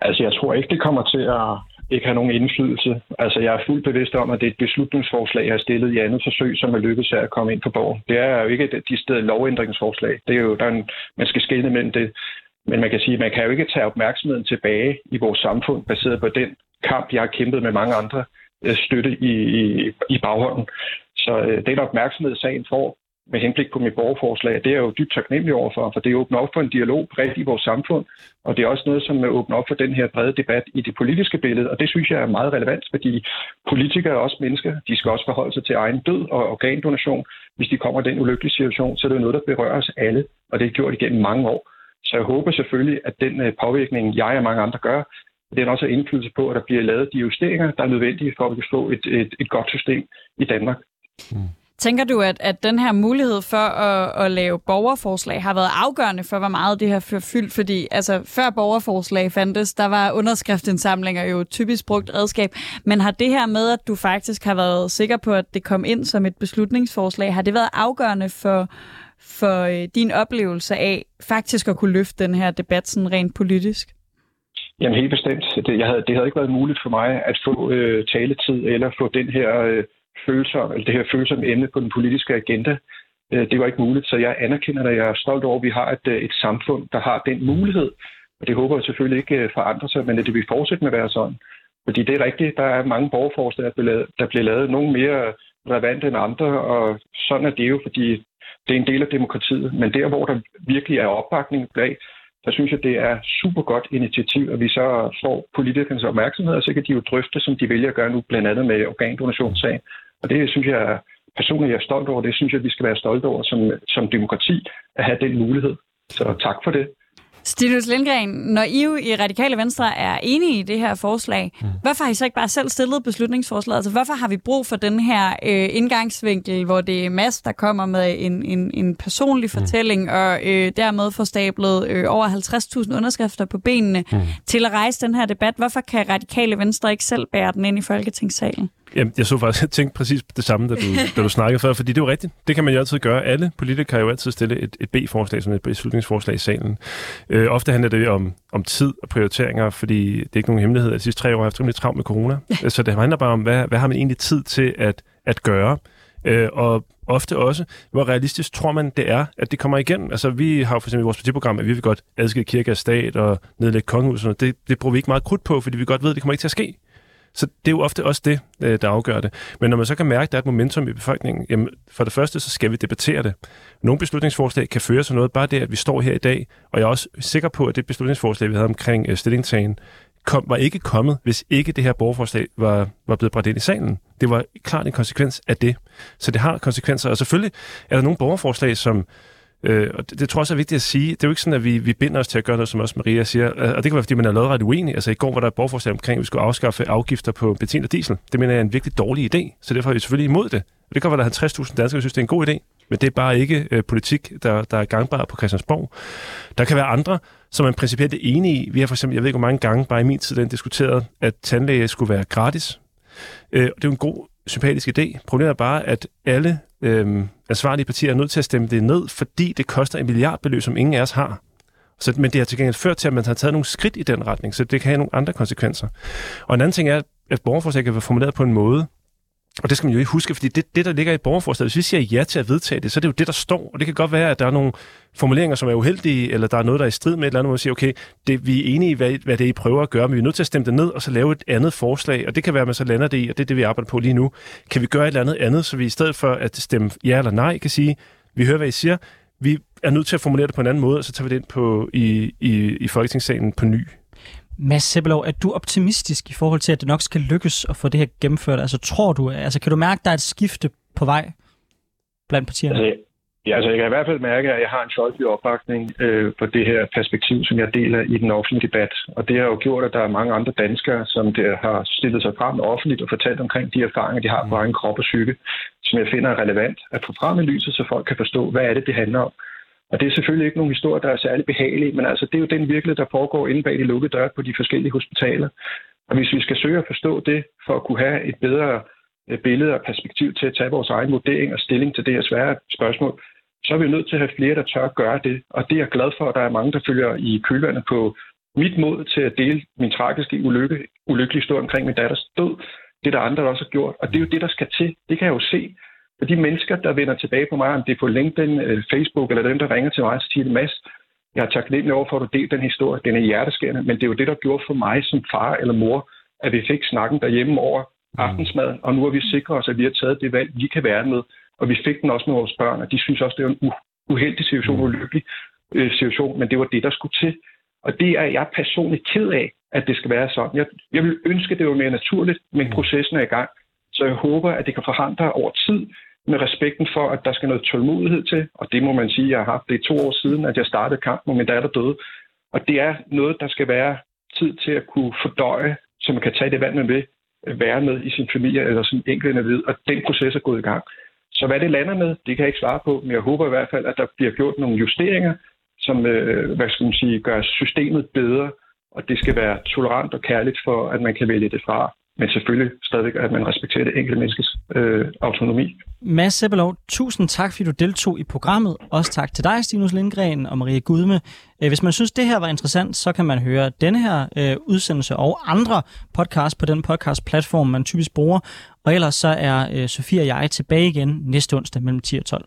Altså, jeg tror ikke, det kommer til at ikke har nogen indflydelse. Altså, jeg er fuldt bevidst om, at det er et beslutningsforslag, jeg har stillet i andet forsøg, som er lykkedes af at komme ind på borgen. Det er jo ikke et de steder lovændringsforslag. Det er jo, der er en, man skal skille mellem det. Men man kan sige, at man kan jo ikke tage opmærksomheden tilbage i vores samfund, baseret på den kamp, jeg har kæmpet med mange andre øh, støtte i, i, i baghånden. Så øh, den opmærksomhed, sagen får, med henblik på mit borgerforslag. Det er jeg jo dybt taknemmelig overfor, for det åbner op for en dialog bredt i vores samfund, og det er også noget, som åbner op for den her brede debat i det politiske billede, og det synes jeg er meget relevant, fordi politikere er også mennesker. De skal også forholde sig til egen død og organdonation. Hvis de kommer i den ulykkelige situation, så er det noget, der berører os alle, og det er gjort igennem mange år. Så jeg håber selvfølgelig, at den øh, påvirkning, jeg og mange andre gør, den også har indflydelse på, at der bliver lavet de justeringer, der er nødvendige for, at vi kan få et, et, et godt system i Danmark. Mm. Tænker du, at, at den her mulighed for at, at lave borgerforslag har været afgørende for, hvor meget det her har fyldt? Fordi altså, før borgerforslag fandtes, der var underskriftsindsamlinger jo typisk brugt redskab. Men har det her med, at du faktisk har været sikker på, at det kom ind som et beslutningsforslag, har det været afgørende for, for øh, din oplevelse af faktisk at kunne løfte den her debat sådan rent politisk? Jamen helt bestemt. Det, jeg havde, det havde ikke været muligt for mig at få øh, taletid eller få den her øh, følsom, eller det her følsomme emne på den politiske agenda. Øh, det var ikke muligt, så jeg anerkender det. Jeg er stolt over, at vi har et, øh, et samfund, der har den mulighed. Og det håber jeg selvfølgelig ikke øh, forandrer sig, men at det vil fortsætte med at være sådan. Fordi det er rigtigt, der er mange borgerforslag, der bliver lavet, der bliver lavet nogle mere relevante end andre, og sådan er det jo, fordi det er en del af demokratiet. Men der, hvor der virkelig er opbakning bag, der synes jeg, det er super godt initiativ, at vi så får politikernes opmærksomhed, og så kan de jo drøfte, som de vælger at gøre nu, blandt andet med organdonationssagen. Og det synes jeg personligt er stolt over. Det synes jeg, vi skal være stolte over som, som demokrati, at have den mulighed. Så tak for det. Stinus Lindgren, når I jo i Radikale Venstre er enige i det her forslag, mm. hvorfor har I så ikke bare selv stillet beslutningsforslaget? Altså, hvorfor har vi brug for den her øh, indgangsvinkel, hvor det er Mads, der kommer med en, en, en personlig mm. fortælling, og øh, dermed får stablet øh, over 50.000 underskrifter på benene mm. til at rejse den her debat? Hvorfor kan Radikale Venstre ikke selv bære den ind i Folketingssalen? Jamen, jeg så faktisk, jeg tænkte præcis det samme, da du, da du snakkede før, fordi det er jo rigtigt. Det kan man jo altid gøre. Alle politikere kan jo altid stille et, et B-forslag, som et beslutningsforslag i salen. Øh, ofte handler det om, om tid og prioriteringer, fordi det er ikke nogen hemmelighed, at de sidste tre år har haft rimelig travlt med corona. Så det handler bare om, hvad, hvad har man egentlig tid til at, at gøre? Øh, og ofte også, hvor realistisk tror man, det er, at det kommer igen. Altså, vi har for eksempel i vores partiprogram, at vi vil godt adskille kirke og stat og nedlægge kongehuset. Det, det bruger vi ikke meget krudt på, fordi vi godt ved, at det kommer ikke til at ske. Så det er jo ofte også det, øh, der afgør det. Men når man så kan mærke, at der er et momentum i befolkningen, jamen for det første, så skal vi debattere det. Nogle beslutningsforslag kan føre til noget, bare det, at vi står her i dag, og jeg er også sikker på, at det beslutningsforslag, vi havde omkring øh, stillingtagen, kom, var ikke kommet, hvis ikke det her borgerforslag var, var blevet bragt ind i salen. Det var klart en konsekvens af det. Så det har konsekvenser, og selvfølgelig er der nogle borgerforslag, som Øh, og det, det tror jeg også er vigtigt at sige. Det er jo ikke sådan, at vi, vi binder os til at gøre noget, som også Maria siger. Øh, og det kan være, fordi man er lavet ret uenig. Altså i går var der et borgerforslag omkring, at vi skulle afskaffe afgifter på benzin og diesel. Det mener jeg er en virkelig dårlig idé, så derfor er vi selvfølgelig imod det. Og det kan være, at der er 50.000 danskere, der synes, det er en god idé. Men det er bare ikke øh, politik, der, der er gangbar på Christiansborg. Der kan være andre, som man principielt er enige i. Vi har for eksempel, jeg ved ikke hvor mange gange, bare i min tid, den diskuteret, at tandlæge skulle være gratis. Øh, det er jo en god, sympatisk idé. Problemet er bare, at alle øh, ansvarlige partier er nødt til at stemme det ned, fordi det koster en milliardbeløb, som ingen af os har. Så, men det har til gengæld ført til, at man har taget nogle skridt i den retning, så det kan have nogle andre konsekvenser. Og en anden ting er, at borgerforslag kan være formuleret på en måde, og det skal man jo ikke huske, fordi det, det der ligger i borgerforslaget, hvis vi siger ja til at vedtage det, så er det jo det, der står. Og det kan godt være, at der er nogle formuleringer, som er uheldige, eller der er noget, der er i strid med et eller andet, hvor man siger, okay, det, vi er enige i, hvad, hvad det er, I prøver at gøre, men vi er nødt til at stemme det ned, og så lave et andet forslag, og det kan være, at man så lander det i, og det er det, vi arbejder på lige nu. Kan vi gøre et eller andet andet, så vi i stedet for at stemme ja eller nej, kan sige, vi hører, hvad I siger, vi er nødt til at formulere det på en anden måde, og så tager vi det ind på, i, i, i Folketingssalen på ny. Mads Sebelov, er du optimistisk i forhold til, at det nok skal lykkes at få det her gennemført? Altså tror du, altså kan du mærke, at der er et skifte på vej blandt partierne? Altså, ja, altså jeg kan i hvert fald mærke, at jeg har en folkelig opbakning øh, på det her perspektiv, som jeg deler i den offentlige debat. Og det har jo gjort, at der er mange andre danskere, som der har stillet sig frem offentligt og fortalt omkring de erfaringer, de har på egen krop og psyke, som jeg finder er relevant at få frem i lyset, så folk kan forstå, hvad er det, det handler om. Og det er selvfølgelig ikke nogen historie, der er særlig behagelige, men altså, det er jo den virkelighed, der foregår inde bag de lukkede døre på de forskellige hospitaler. Og hvis vi skal søge at forstå det, for at kunne have et bedre øh, billede og perspektiv til at tage vores egen vurdering og stilling til det her svære spørgsmål, så er vi nødt til at have flere, der tør at gøre det. Og det er jeg glad for, at der er mange, der følger i kølvandet på mit mod til at dele min tragiske ulykke, ulykkelige historie omkring min datters død. Det er der andre, der også har gjort. Og det er jo det, der skal til. Det kan jeg jo se. For de mennesker, der vender tilbage på mig, om det er på LinkedIn, øh, Facebook eller dem, der ringer til mig, så siger Mads, jeg er taknemmelig over for, at du delte den historie. Den er hjerteskærende, men det er jo det, der gjorde for mig som far eller mor, at vi fik snakken derhjemme over mm. aftensmad, og nu har vi sikret os, at vi har taget det valg, vi kan være med, og vi fik den også med vores børn, og de synes også, det er en uheldig situation, en ulykkelig øh, situation, men det var det, der skulle til. Og det er jeg personligt ked af, at det skal være sådan. Jeg, jeg vil ønske, at det var mere naturligt, men mm. processen er i gang. Så jeg håber, at det kan forhandle over tid, med respekten for, at der skal noget tålmodighed til, og det må man sige, jeg har haft det to år siden, at jeg startede kampen, hvor min datter døde. Og det er noget, der skal være tid til at kunne fordøje, så man kan tage det vand, man vil øh, være med i sin familie eller sin enkelte ved, og den proces er gået i gang. Så hvad det lander med, det kan jeg ikke svare på, men jeg håber i hvert fald, at der bliver gjort nogle justeringer, som øh, hvad skal man sige, gør systemet bedre, og det skal være tolerant og kærligt for, at man kan vælge det fra men selvfølgelig stadigvæk, at man respekterer det enkelte menneskes øh, autonomi. Mads Sebelov, tusind tak, fordi du deltog i programmet. Også tak til dig, Stinus Lindgren og Maria Gudme. Øh, hvis man synes, det her var interessant, så kan man høre denne her øh, udsendelse og andre podcast på den podcast-platform, man typisk bruger. Og ellers så er øh, Sofie og jeg tilbage igen næste onsdag mellem 10 og 12.